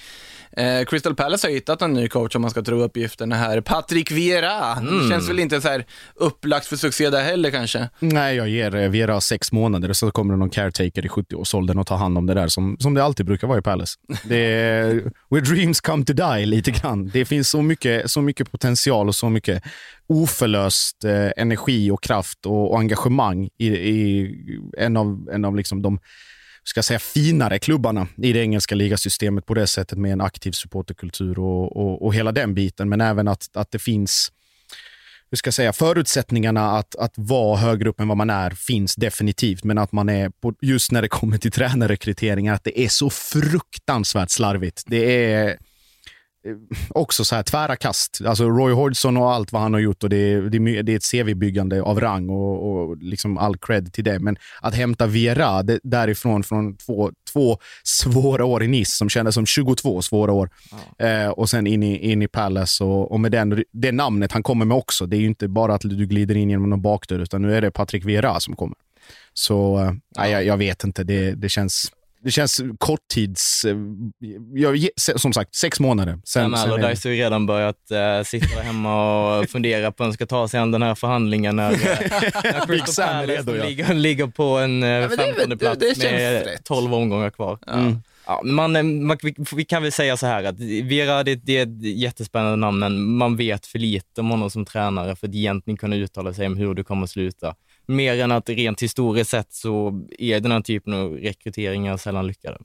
Eh, Crystal Palace har hittat en ny coach om man ska tro uppgifterna här. Patrick Vieira. Det känns väl inte så här upplagt för succé där heller kanske. Nej, jag ger eh, Vera sex månader så kommer det någon caretaker i 70-årsåldern och tar hand om det där som, som det alltid brukar vara i Palace. Det är where dreams come to die lite grann. Det finns så mycket, så mycket potential och så mycket oförlöst eh, energi och kraft och, och engagemang i, i en av, en av liksom de ska säga, finare klubbarna i det engelska ligasystemet på det sättet med en aktiv supporterkultur och, och, och hela den biten. Men även att, att det finns hur ska jag säga, förutsättningarna att, att vara högre upp än vad man är finns definitivt, men att man är, på, just när det kommer till tränarrekryteringar, att det är så fruktansvärt slarvigt. Det är också så här tvära kast. Alltså Roy Hodgson och allt vad han har gjort och det är, det är, ett CV-byggande av rang och, och liksom all cred till det. Men att hämta Viera det, därifrån från två, två svåra år i Nice som kändes som 22 svåra år eh, och sen in i, in i Palace och, och med den, det namnet han kommer med också. Det är ju inte bara att du glider in genom någon bakdörr utan nu är det Patrick Viera som kommer. Så eh, nej, jag, jag vet inte, det, det känns det känns korttids... eh, Jag, ge- se- som sagt, sex månader. Sen, det- Allardyce har ju redan börjat uh, sitta hemma och fundera på hur han ska ta sig an den här förhandlingen när, uh, när Big Crystal Sam är Palace redo, ja. ligger, ligger på en men det väl- 15 plats det känns med rätt. 12 omgångar kvar. Mm. Ja, men man, eh, man, vi, vi kan väl säga så här att Vera, det, det är ett jättespännande namn, men man vet för lite om honom som tränare för att egentligen kunna uttala sig om hur det kommer att sluta. Mer än att rent historiskt sett så är den här typen av rekryteringar sällan lyckade.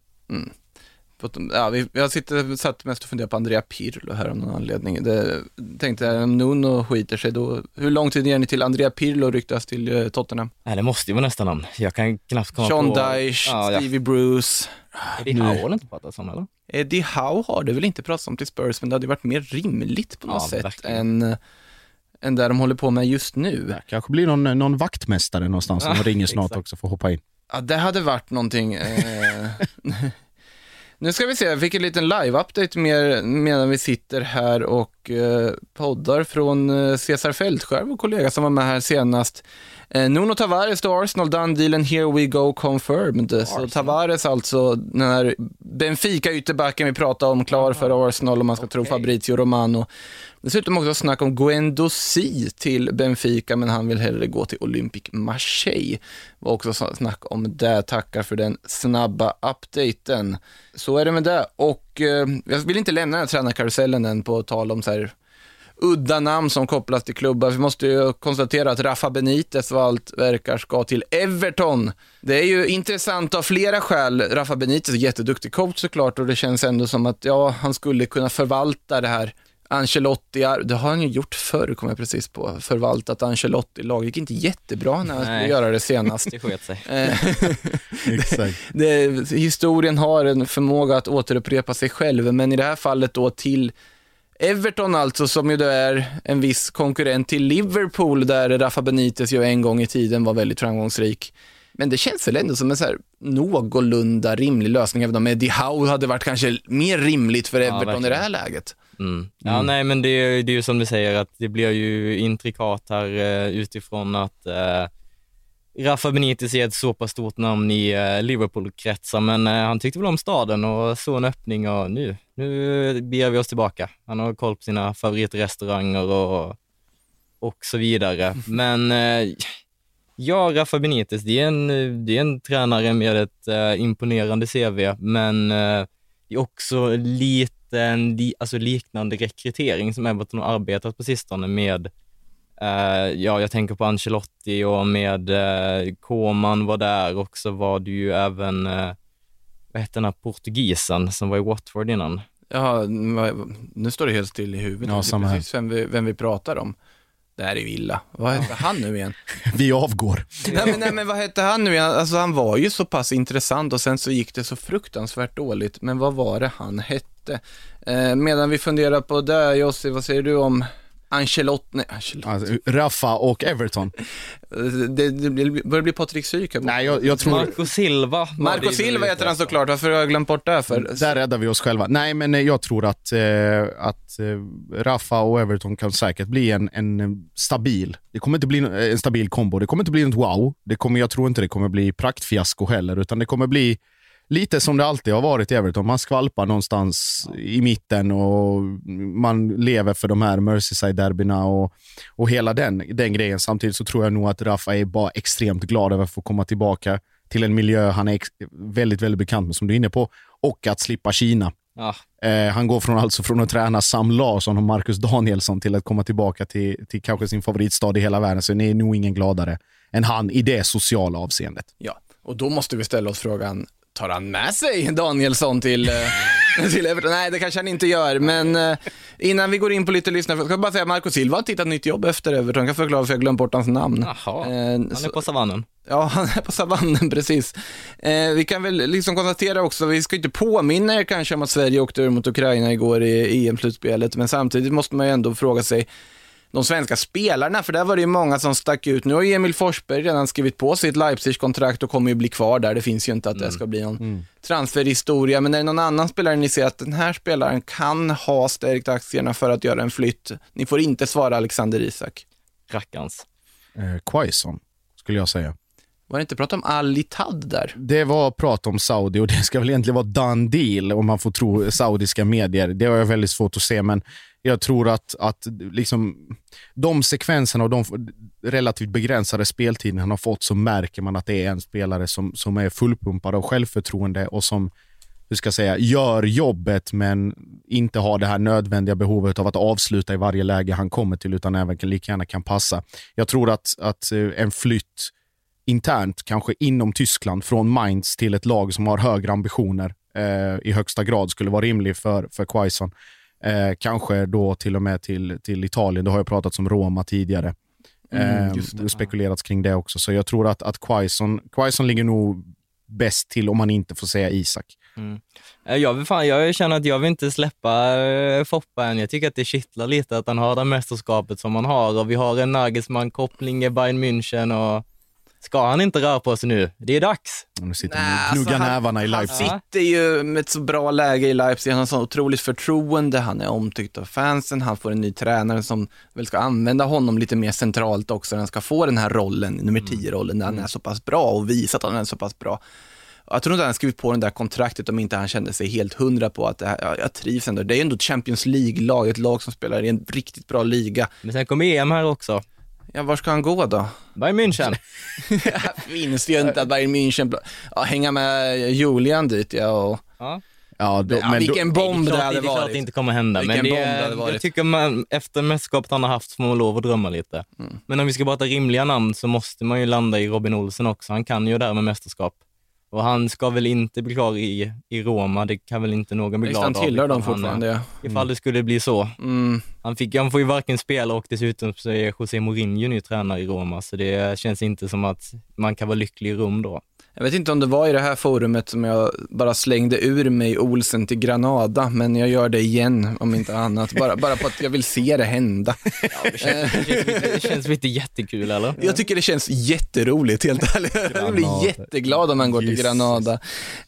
På- Ja, vi, jag sitter, satt mest och funderade på Andrea Pirlo här av någon anledning. Det, tänkte jag, om Nuno skiter sig då, hur lång tid ger ni till Andrea Pirlo ryktas till eh, Tottenham? Nej, det måste ju vara nästa namn. Jag kan knappt komma Sean på... Dyche, Ja, ja. Stevie Bruce. Eddie Howe har det inte pratats om eller? Eddie Howe har det väl inte pratats om till Spurs, men det hade varit mer rimligt på något Ja, sätt verkligen. än, än där de håller på med just nu. Det kanske blir någon, någon vaktmästare någonstans som Ja, ringer snart också för att hoppa in. Ja, det hade varit någonting. Eh... nu ska vi se, jag fick en liten live-update mer, medan vi sitter här och eh, poddar från eh, Cesar Fältskär, vår kollega som var med här senast. Eh, Nuno Tavares to Arsenal, done deal and here we go confirmed. Så Tavares alltså, den här Benfica-ytterbacken vi pratade om, klar för Arsenal om man ska tro Fabrizio Romano. Dessutom också snack om Guendouzi till Benfica, men han vill hellre gå till Olympic Marseille. var också så- snack om det. Tackar för den snabba updaten. Så är det med det. Och eh, jag vill inte lämna den här tränarkarusellen än på tal om så här udda namn som kopplas till klubbar. Vi måste ju konstatera att Rafa Benitez vad allt verkar ska till Everton. Det är ju intressant av flera skäl. Rafa Benitez är jätteduktig coach såklart och det känns ändå som att ja, han skulle kunna förvalta det här Ancelotti, det har han ju gjort förr, kom jag precis på. Förvaltat Ancelotti-lag. Det gick inte jättebra när han skulle göra det senast. Det sket sig. Eh, Exakt. det, historien har en förmåga att återupprepa sig själv, men i det här fallet då till Everton alltså, som ju då är en viss konkurrent till Liverpool, där Rafa Benitez ju en gång i tiden var väldigt framgångsrik. Men det känns väl ändå som en så här någorlunda rimlig lösning, även om Eddie Howe hade varit kanske mer rimligt för Ja, Everton i verkligen. det här läget. Mm. Ja, nej, men det, är- det är ju som du säger att det blir ju intrikat här eh, utifrån att eh, Rafa Benitez är ett så pass stort namn i eh, Liverpool-kretsar, men eh, han tyckte väl om staden och såg en öppning och nu, nu beger vi oss tillbaka. Han har koll på sina favoritrestauranger och, och så vidare. Men eh, ja, Rafa Benitez, det är en, det är en tränare med ett imponerande CV, men det är också lite en alltså liknande rekrytering som Everton har arbetat på sistone med, ja, jag tänker på Ancelotti och med eh, Koman var där och så var det ju även, eh, vad hette den här portugisen som var i Watford innan? Ja, nu står det helt still i huvudet. Ja, samma precis vem vi, vem vi pratar om. Det här är ju illa. Vad heter han nu igen? Vi avgår. nej, men, nej men vad hette han nu igen? Alltså han var ju så pass intressant och sen så gick det så fruktansvärt dåligt. Men vad var det han hette? Eh, medan vi funderar på det, Jossi, vad säger du om Ancelotti? Nej, Ancelotti. Alltså, Rafa och Everton. Det, det börjar bli Patrik Syk. Nej, jag, jag tror... Marco Silva. Marco Silva heter han såklart, varför har jag glömt bort det för? Där räddar vi oss själva. Nej, men eh, jag tror att, eh, att eh, Rafa och Everton kan säkert bli en, en eh, stabil, det kommer inte bli en stabil kombo. Det kommer inte bli något wow. Det kommer, jag tror inte det kommer bli praktfiasko heller, utan det kommer bli lite som det alltid har varit i Everton. Man skvalpar någonstans i mitten och man lever för de här Merseyside-derbyna och, och hela den, den grejen. Samtidigt så tror jag nog att Rafa är bara extremt glad över att få komma tillbaka till en miljö han är väldigt, väldigt bekant med, som du är inne på, och att slippa Kina. Ja, Eh, han går från, alltså från att träna Sam Larsson och Marcus Danielsson till att komma tillbaka till, till kanske sin favoritstad i hela världen. Så ni är nog ingen gladare än han i det sociala avseendet. Ja, och då måste vi ställa oss frågan, tar han med sig Danielsson till, eh, till Everton? Nej, det kanske han inte gör, men eh, Innan vi går in på lite lyssnare, ska jag bara säga att Marco Silva har tittat nytt jobb efter Everton. Jag kan förklara för jag glömt bort hans namn. Jaha, Eh, han är på savannen. Ja, han är på savannen, precis. Eh, vi kan väl liksom konstatera också, vi ska inte påminna er kanske om att Sverige åkte ur mot Ukraina igår i EM-slutspelet, men samtidigt måste man ju ändå fråga sig de svenska spelarna, för där var det ju många som stack ut. Nu har ju Emil Forsberg redan skrivit på sitt Leipzig-kontrakt och kommer ju bli kvar där. Det finns ju inte att det ska bli någon transferhistoria, men är det någon annan spelare ni ser att den här spelaren kan ha stärkt aktierna för att göra en flytt? Ni får inte svara Alexander Isak. Rackarns. Eh, Quaison, skulle jag säga. Var det inte prat om Al-Ittad där? Det var prat om Saudi och det ska väl egentligen vara done deal om man får tro saudiska medier. Det har jag väldigt svårt att se, men jag tror att, att liksom, de sekvenserna och de relativt begränsade speltiden han har fått så märker man att det är en spelare som, som är fullpumpad av självförtroende och som hur ska jag säga, gör jobbet men inte har det här nödvändiga behovet av att avsluta i varje läge han kommer till utan även lika gärna kan passa. Jag tror att, att eh, en flytt internt, kanske inom Tyskland, från Mainz till ett lag som har högre ambitioner eh, i högsta grad skulle vara rimlig för, för Quaison. Eh, kanske då till och med till, till Italien. Det har jag pratat om Roma tidigare. Mm, Eh, just det. det spekulerats kring det också. Så jag tror att, att Quaison, Quaison ligger nog bäst till om man inte får säga Isak. Eh, Jag, vill fan, jag känner att jag vill inte släppa eh, Foppa än. Jag tycker att det kittlar lite att han har det mästerskapet som han har och vi har en Nagelsmann-koppling i Bayern München och ska han inte röra på sig nu? Det är dags. Nu sitter Nej, han och gnuggar alltså han- nävarna i Han Leipzig. sitter ju med ett så bra läge i Leipzig, han har så otroligt förtroende, han är omtyckt av fansen, han får en ny tränare som väl ska använda honom lite mer centralt också, han ska få den här rollen, nummer 10-rollen, där han är så pass bra och visa att han är så pass bra. Jag tror inte han skrivit på det där kontraktet om inte han kände sig helt hundra på att det här, ja, jag trivs ändå. Det är ju ändå ett Champions League-lag, ett lag som spelar i en riktigt bra liga. Men sen kommer EM här också. Ja, var ska han gå då? Bayern München. Finns ju inte att Bayern München, ja, hänga med Julian dit ja, och Ja. Ja, då, Ja, men vilken då, bomb det det, hade det är klart varit. det inte kommer hända, Vilken men det bomb det varit. jag tycker man, efter mästerskapet han har haft får man lov att drömma lite. Mm. Men om vi ska prata rimliga namn så måste man ju landa i Robin Olsen också. Han kan ju där med mästerskap. Och han ska väl inte bli klar i, i Roma, det kan väl inte någon bli glad han av. tillhör ifall dem han, fortfarande, ja. eh, Ifall det skulle bli så. Mm. Han, fick, han får ju varken spela och dessutom så är José Mourinho ny tränare i Roma, så det känns inte som att man kan vara lycklig i rum då. Jag vet inte om det var i det här forumet som jag bara slängde ur mig Olsen till Granada, men jag gör det igen om inte annat. Bara, bara på att jag vill se det hända. Det känns, det känns, det känns lite jättekul eller? Jag tycker det känns jätteroligt, helt ärligt. Jag blir jätteglad om han går till Jesus. Granada.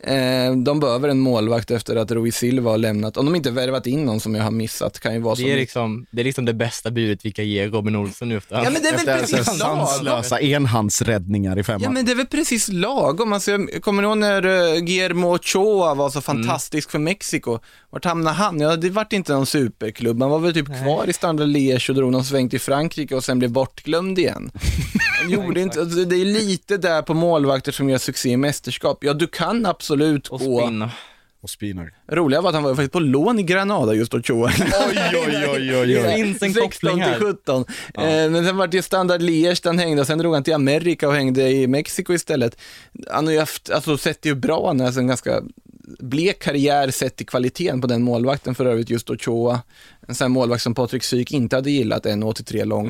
Eh, de behöver en målvakt efter att Rui Silva har lämnat. Om de inte värvat in någon som jag har missat, kan ju vara så. Det är, liksom, det är liksom det bästa budet vi kan ge Robin Olsen nu efter Ja men det är väl efter precis lagom. sanslösa enhandsräddningar i femman. Ja men det är väl precis lagom. Alltså, jag kommer ni ihåg när uh, Guillermo Ochoa var så fantastisk för Mexiko? Vart hamnade han? Ja, det vart inte någon superklubb. Han var väl typ kvar i Standard Liège och drog någon sväng till Frankrike och sen blev bortglömd igen. Han gjorde inte, alltså, det är lite där på målvakter som gör succé i mästerskap. Ja, du kan absolut och gå. spinna. Och Spinner. Roliga var att han var faktiskt på lån i Granada just Ochoa. Oj, oj, oj, oj, Det finns en 16 koppling här. till 17. Eh, men sen var det Standard Liège där han hängde och sen drog han till Amerika och hängde i Mexiko istället. Han har ju haft, alltså sett ju bra, han alltså en ganska blek karriär sett till kvaliteten på den målvakten för övrigt, just Ochoa. En sån här målvakt som Patrik Syk inte hade gillat, 1,83 lång.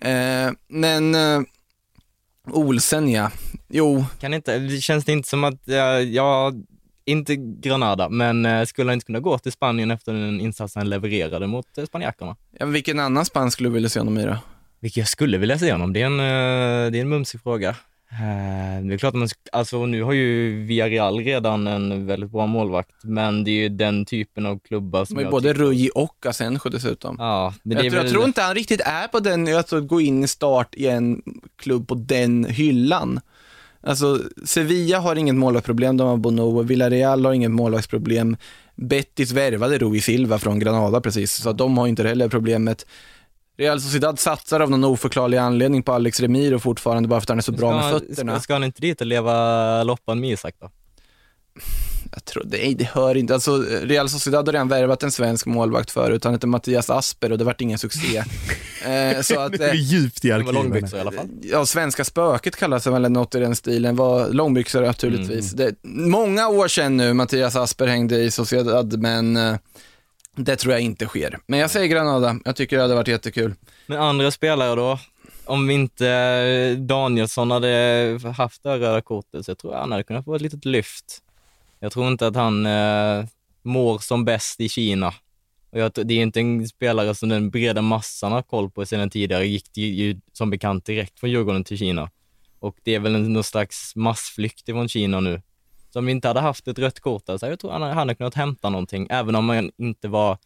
Eh, men eh, Olsen ja, jo, Kan inte, det känns det inte som att, ja, ja inte Granada, men eh, skulle han inte kunna gå till Spanien efter den insatsen han levererade mot eh, spanjackerna? ja, vilken annan spansk skulle du vilja se honom i då? Vilket jag skulle vilja se honom. Det är en, eh, det är en mumsig fråga. Det är klart att man, alltså nu har ju Villarreal redan en väldigt bra målvakt, men det är ju den typen av klubbar som De jag både Rui och Asenjo dessutom. Ja, men Jag, tror, väl, jag tror inte han riktigt är på den, alltså gå in i start i en klubb på den hyllan. Alltså, Sevilla har inget målvaktsproblem, de har Bono, Villarreal har inget målvaktsproblem. Betis värvade Rui Silva från Granada precis, så de har inte heller problemet. Real Sociedad satsar av någon oförklarlig anledning på Alex Remiro fortfarande bara för att han är så bra med ska, fötterna. ska, ska han inte dit och leva loppan med Isak då? Jag tror, nej, det hör inte. Alltså, Real Sociedad har redan värvat en svensk målvakt förut. Han heter Mattias Asper och det vart ingen succé. eh, så att, Det är eh, djupt i arkiven. långbyxor i alla fall. ja, svenska spöket kallas det väl något i den stilen. Var långbyxor naturligtvis. Det, många år sedan nu Mattias Asper hängde i Sociedad, men eh, Det tror jag inte sker. Men jag säger Granada, jag tycker det hade varit jättekul. Men andra spelare då? Om vi inte eh, Danielsson hade haft det röda kortet så jag tror han hade kunnat få ett litet lyft. Jag tror inte att han eh, mår som bäst i Kina. Och jag, det är inte en spelare som den breda massan har koll på sedan tidigare. Gick det ju som bekant direkt från Djurgården till Kina. Och det är väl någon slags massflykt ifrån Kina nu. Så om vi inte hade haft ett rött kort alltså, jag tror han, han hade kunnat hämta någonting, även om han inte var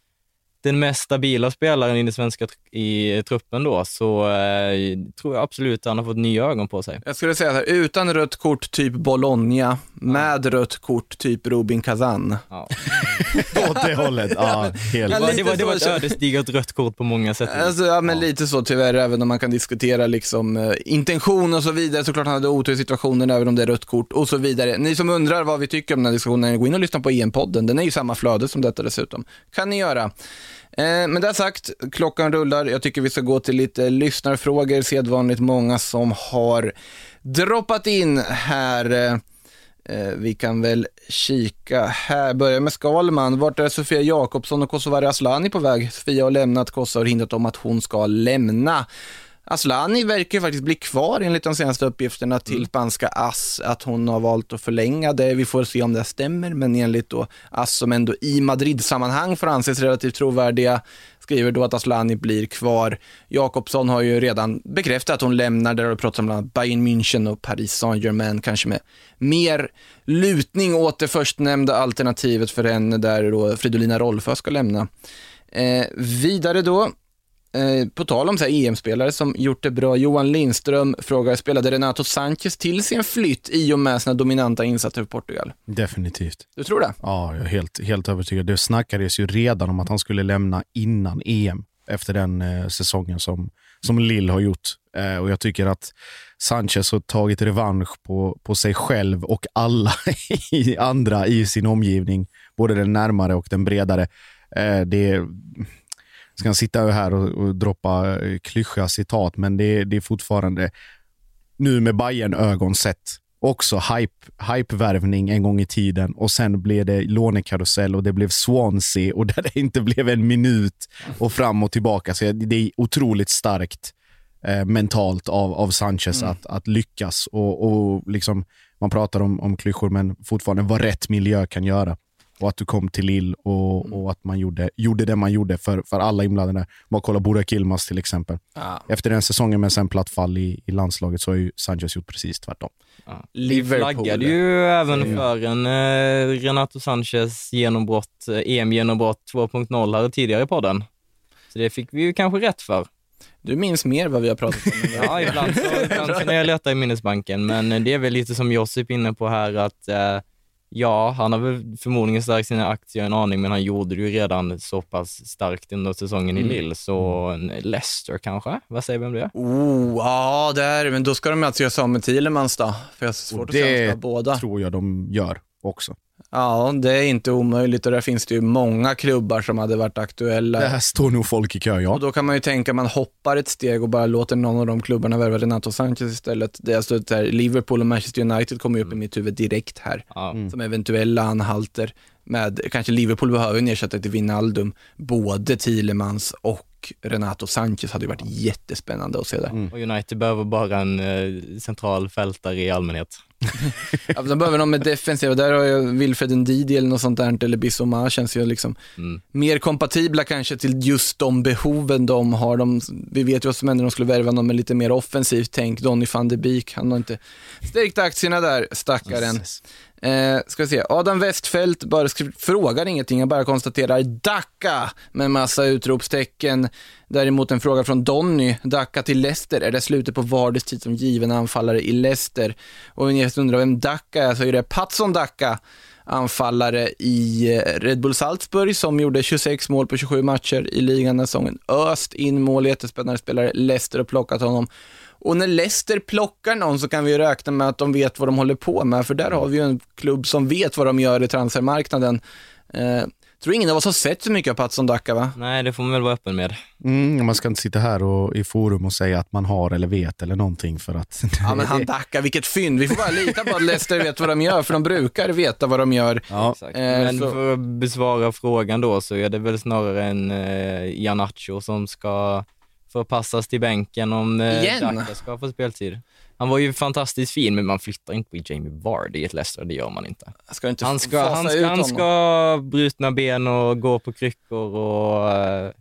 den mest stabila spelaren i den svenska tr- i truppen då, så eh, tror jag absolut att han har fått nya ögon på sig. Jag skulle säga så här, utan rött kort typ Bologna, med rött kort typ Rubin Kazan. Ja. Åt det hållet. Ja, helt. Det var, det var, det var ett ödesdigert rött kort på många sätt. Alltså, ja men lite så tyvärr, även om man kan diskutera liksom eh, intention och så vidare, såklart han hade otur i situationen, även om det är rött kort och så vidare. Ni som undrar vad vi tycker om den här diskussionen, gå in och lyssna på EM-podden, den är ju samma flöde som detta dessutom. Kan ni göra. Eh, men det sagt, klockan rullar, jag tycker vi ska gå till lite lyssnarfrågor, sedvanligt många som har droppat in här. Eh, eh vi kan väl kika här, börja med Skalman. Vart är Sofia Jakobsson och Kosovare Asllani på väg? Sofia har lämnat, Kosovo har hindrat om att hon ska lämna. Asllani verkar ju faktiskt bli kvar enligt de senaste uppgifterna till spanska AS, att hon har valt att förlänga det. Vi får se om det stämmer, men enligt då AS som ändå i Madrid-sammanhang får anses relativt trovärdiga, skriver då att Asllani blir kvar. Jakobsson har ju redan bekräftat att hon lämnar, där har det pratats om bland annat Bayern München och Paris Saint-Germain, kanske med mer lutning åt det förstnämnda alternativet för henne, där då Fridolina Rolfö ska lämna. Eh, vidare då, Eh, på tal om så här EM-spelare som gjort det bra, Johan Lindström frågar, spelade Renato Sanchez till sin flytt i och med sina dominanta insatser för Portugal? Definitivt. Du tror det? Ja, jag är helt, helt övertygad. Det snackades ju redan om att han skulle lämna innan EM efter den eh, säsongen som, som Lill har gjort. Eh, och jag tycker att Sanchez har tagit revansch på, på sig själv och alla i andra i sin omgivning, både den närmare och den bredare. Eh, det ska han sitta här och, och droppa eh, klyschiga citat, men det, det är fortfarande nu med bayern ögon sett också hype, hype-värvning en gång i tiden och sen blev det lånekarusell och det blev Swansea och där det inte blev en minut och fram och tillbaka. Så det är otroligt starkt eh, mentalt av, av Sanchez att, att lyckas och, och liksom, man pratar om, om klyschor men fortfarande vad rätt miljö kan göra. Och att du kom till Lill och, och att man gjorde, gjorde det man gjorde för, för alla inblandade. Bara kolla Burak Yilmaz till exempel. Ja. Efter den säsongen med sen platt fall i, i landslaget så har ju Sanchez gjort precis tvärtom. Ja. Vi Liverpool. flaggade ju även för en eh, Renato Sanchez genombrott, eh, EM-genombrott 2.0 här tidigare i podden. Så det fick vi ju kanske rätt för. Du minns mer vad vi har pratat om. Ja, ibland så, ibland så när jag letar i minnesbanken, men eh, det är väl lite som Josip inne på här att eh, ja, han har väl förmodligen stärkt sina aktier en aning, men han gjorde det ju redan så pass starkt under säsongen i Lille, så en Leicester kanske? Vad säger vi om det? Oh, ja, där, men då ska de alltså göra sig av med Thielemans då, för jag har svårt Och att de ska det båda. tror jag de gör också. Ja, det är inte omöjligt och där finns det ju många klubbar som hade varit aktuella. Det här står nog folk i kö, ja. Och då kan man ju tänka, man hoppar ett steg och bara låter någon av de klubbarna värva Renato Sanchez istället. Det är alltså där Liverpool och Manchester United kommer ju upp i mitt huvud direkt här. Ja. Som eventuella anhalter med, kanske Liverpool behöver en ersättare till Wijnaldum. Både Thielemans och Renato Sanchez hade ju varit jättespännande att se där. Och United behöver bara en eh, central fältare i allmänhet. Ja, de behöver någon med defensiva, där har jag Wilfred Ndidi eller något sånt där, eller Bissoma känns ju liksom Mm. mer kompatibla kanske till just de behoven de har. De, vi vet ju vad som händer om de skulle värva någon med lite mer offensivt tänk. Donny van de Beek, han har inte stärkt aktierna där, stackaren. Eh, ska vi se, Adam Westfält bara frågar ingenting, han bara konstaterar Dacca med massa utropstecken. Däremot en fråga från Donny, Dacca till Leicester, är det slutet på Vardys tid som given anfallare i Leicester? Och om ni undrar vem Dacca är så är det Patson Dacca, anfallare i eh, Red Bull Salzburg som gjorde 26 mål på 27 matcher i ligan den säsongen. Öst in mål, jättespännande spelare, Leicester har plockat honom. Och när Leicester plockar någon så kan vi räkna med att de vet vad de håller på med, för där har vi ju en klubb som vet vad de gör i transfermarknaden. Eh, tror ingen av oss har sett så mycket av Patson Daka va? Nej, det får man väl vara öppen med. Mm, man ska inte sitta här och, i forum och säga att man har eller vet eller någonting för att... Ja men han Daka, vilket fynd. Vi får bara lita på att Leicester vet vad de gör, för de brukar veta vad de gör. Ja. Eh, Men så- för att besvara frågan då så är det väl snarare en eh, Ianacho som ska förpassas till bänken om eh, Igen? Daka ska få speltid. Han var ju fantastiskt fin, men man flyttar inte på Jamie Vardy i ett Leicester, det gör man inte. Ska inte Han ska, han ska, han ska brutna ben och gå på kryckor och eh,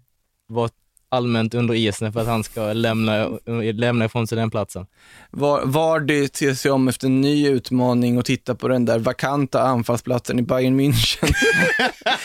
vara allmänt under isen för att han ska lämna, lämna ifrån sig den platsen. Var, Vardy ter sig om efter en ny utmaning och titta på den där vakanta anfallsplatsen i Bayern München.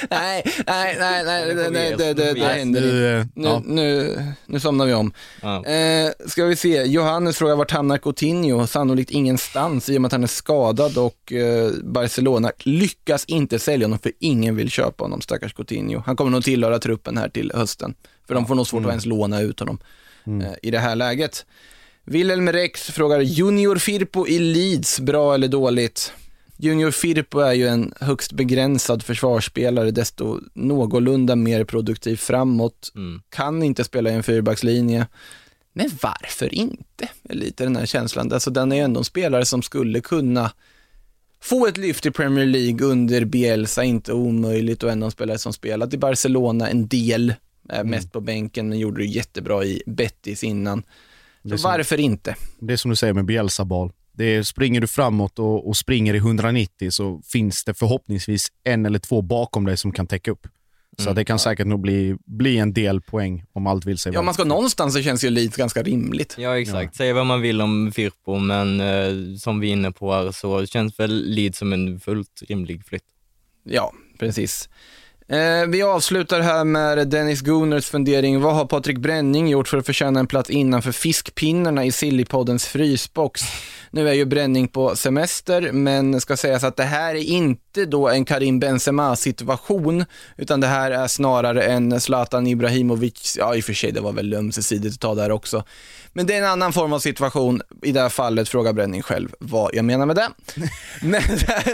nej, nej, nej, nej, det, det, det, det, det händer inte. Nu, Nu, nu, nu somnar vi om. Ja. Eh, ska vi se, Johannes frågar vart hamnar Coutinho? Sannolikt ingenstans i och med att han är skadad och eh, Barcelona lyckas inte sälja honom för ingen vill köpa honom, stackars Coutinho. Han kommer nog tillhöra truppen här till hösten, för de får nog svårt att ens låna ut honom eh, i det här läget. Wilhelm Rex frågar Junior Firpo i Leeds, bra eller dåligt? Junior Firpo är ju en högst begränsad försvarsspelare, desto någorlunda mer produktiv framåt. Mm. Kan inte spela i en fyrbackslinje. Men varför inte? Lite den här känslan. Alltså den är ändå en spelare som skulle kunna få ett lyft i Premier League under Bielsa, inte omöjligt och ändå en spelare som spelat i Barcelona en del, är mest på bänken men gjorde det jättebra i Betis innan. Så som- varför inte? Det är som du säger med Bielsa-bal. Det är, springer du framåt och, och springer i 190 så finns det förhoppningsvis en eller två bakom dig som kan täcka upp. Så Mm. det kan säkert nog bli, bli en del poäng om allt vill sig Ja, väl. man ska någonstans så känns ju Leeds ganska rimligt. Ja, exakt. Säga vad man vill om Firpo, men eh, som vi är inne på här så känns väl Leeds som en fullt rimlig flytt. Ja, precis. Eh, vi avslutar här med Dennis Gunners fundering. Vad har Patrik Bränning gjort för att förtjäna en plats innanför fiskpinnarna i Sillypoddens frysbox? Nu är ju Bränning på semester, men ska sägas att det här är inte då en Karim Benzema-situation, utan det här är snarare en Zlatan Ibrahimovic, ja i och för sig det var väl ömsesidigt att ta där också. Men det är en annan form av situation, i det här fallet frågar Bränning själv vad jag menar med det. Men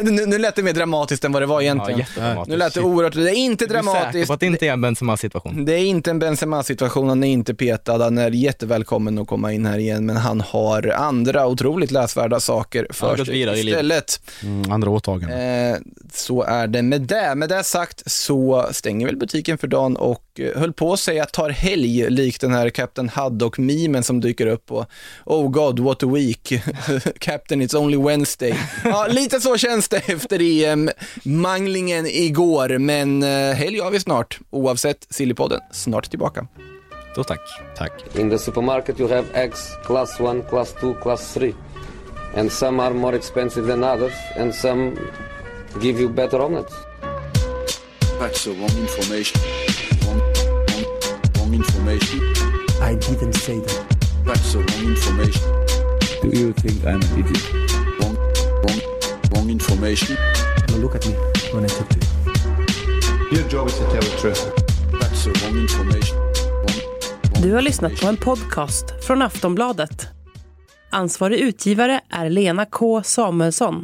nu, nu lät det mer dramatiskt än vad det var Ja, egentligen. jättedramatiskt. Nu lät det oerhört, det är inte Är du säker dramatiskt. på att det inte är en Benzema-situation? Det är inte en Benzema-situation, han är inte petad, han är jättevälkommen att komma in här igen, men han har andra otroligt läsvärda saker för sig vidare istället. Mm, andra åtaganden. Eh, så är det med det. Med det sagt så stänger väl butiken för dagen och eh, höll på att säga tar helg, likt den här Captain Haddock-memen som dyker upp på Oh God, what a week. Captain, it's only Wednesday. Ja, lite så känns det efter EM-manglingen igår, men eh, helg har vi snart. Oavsett, Sillypodden snart tillbaka. Då tack. Tack. In the supermarket, you have eggs class 1, class 2, class 3. And some are more expensive than others, and some give you better omelets. That's the wrong information. Wrong, information. I didn't say that. That's the wrong information. Do you think I'm an idiot? Wrong, wrong, wrong information. Now look at me when I talk to you. Your job is to tell the truth. That's the wrong information. Wrong Du har lyssnat på en podcast från Aftonbladet. Ansvarig utgivare är Lena K Samuelsson.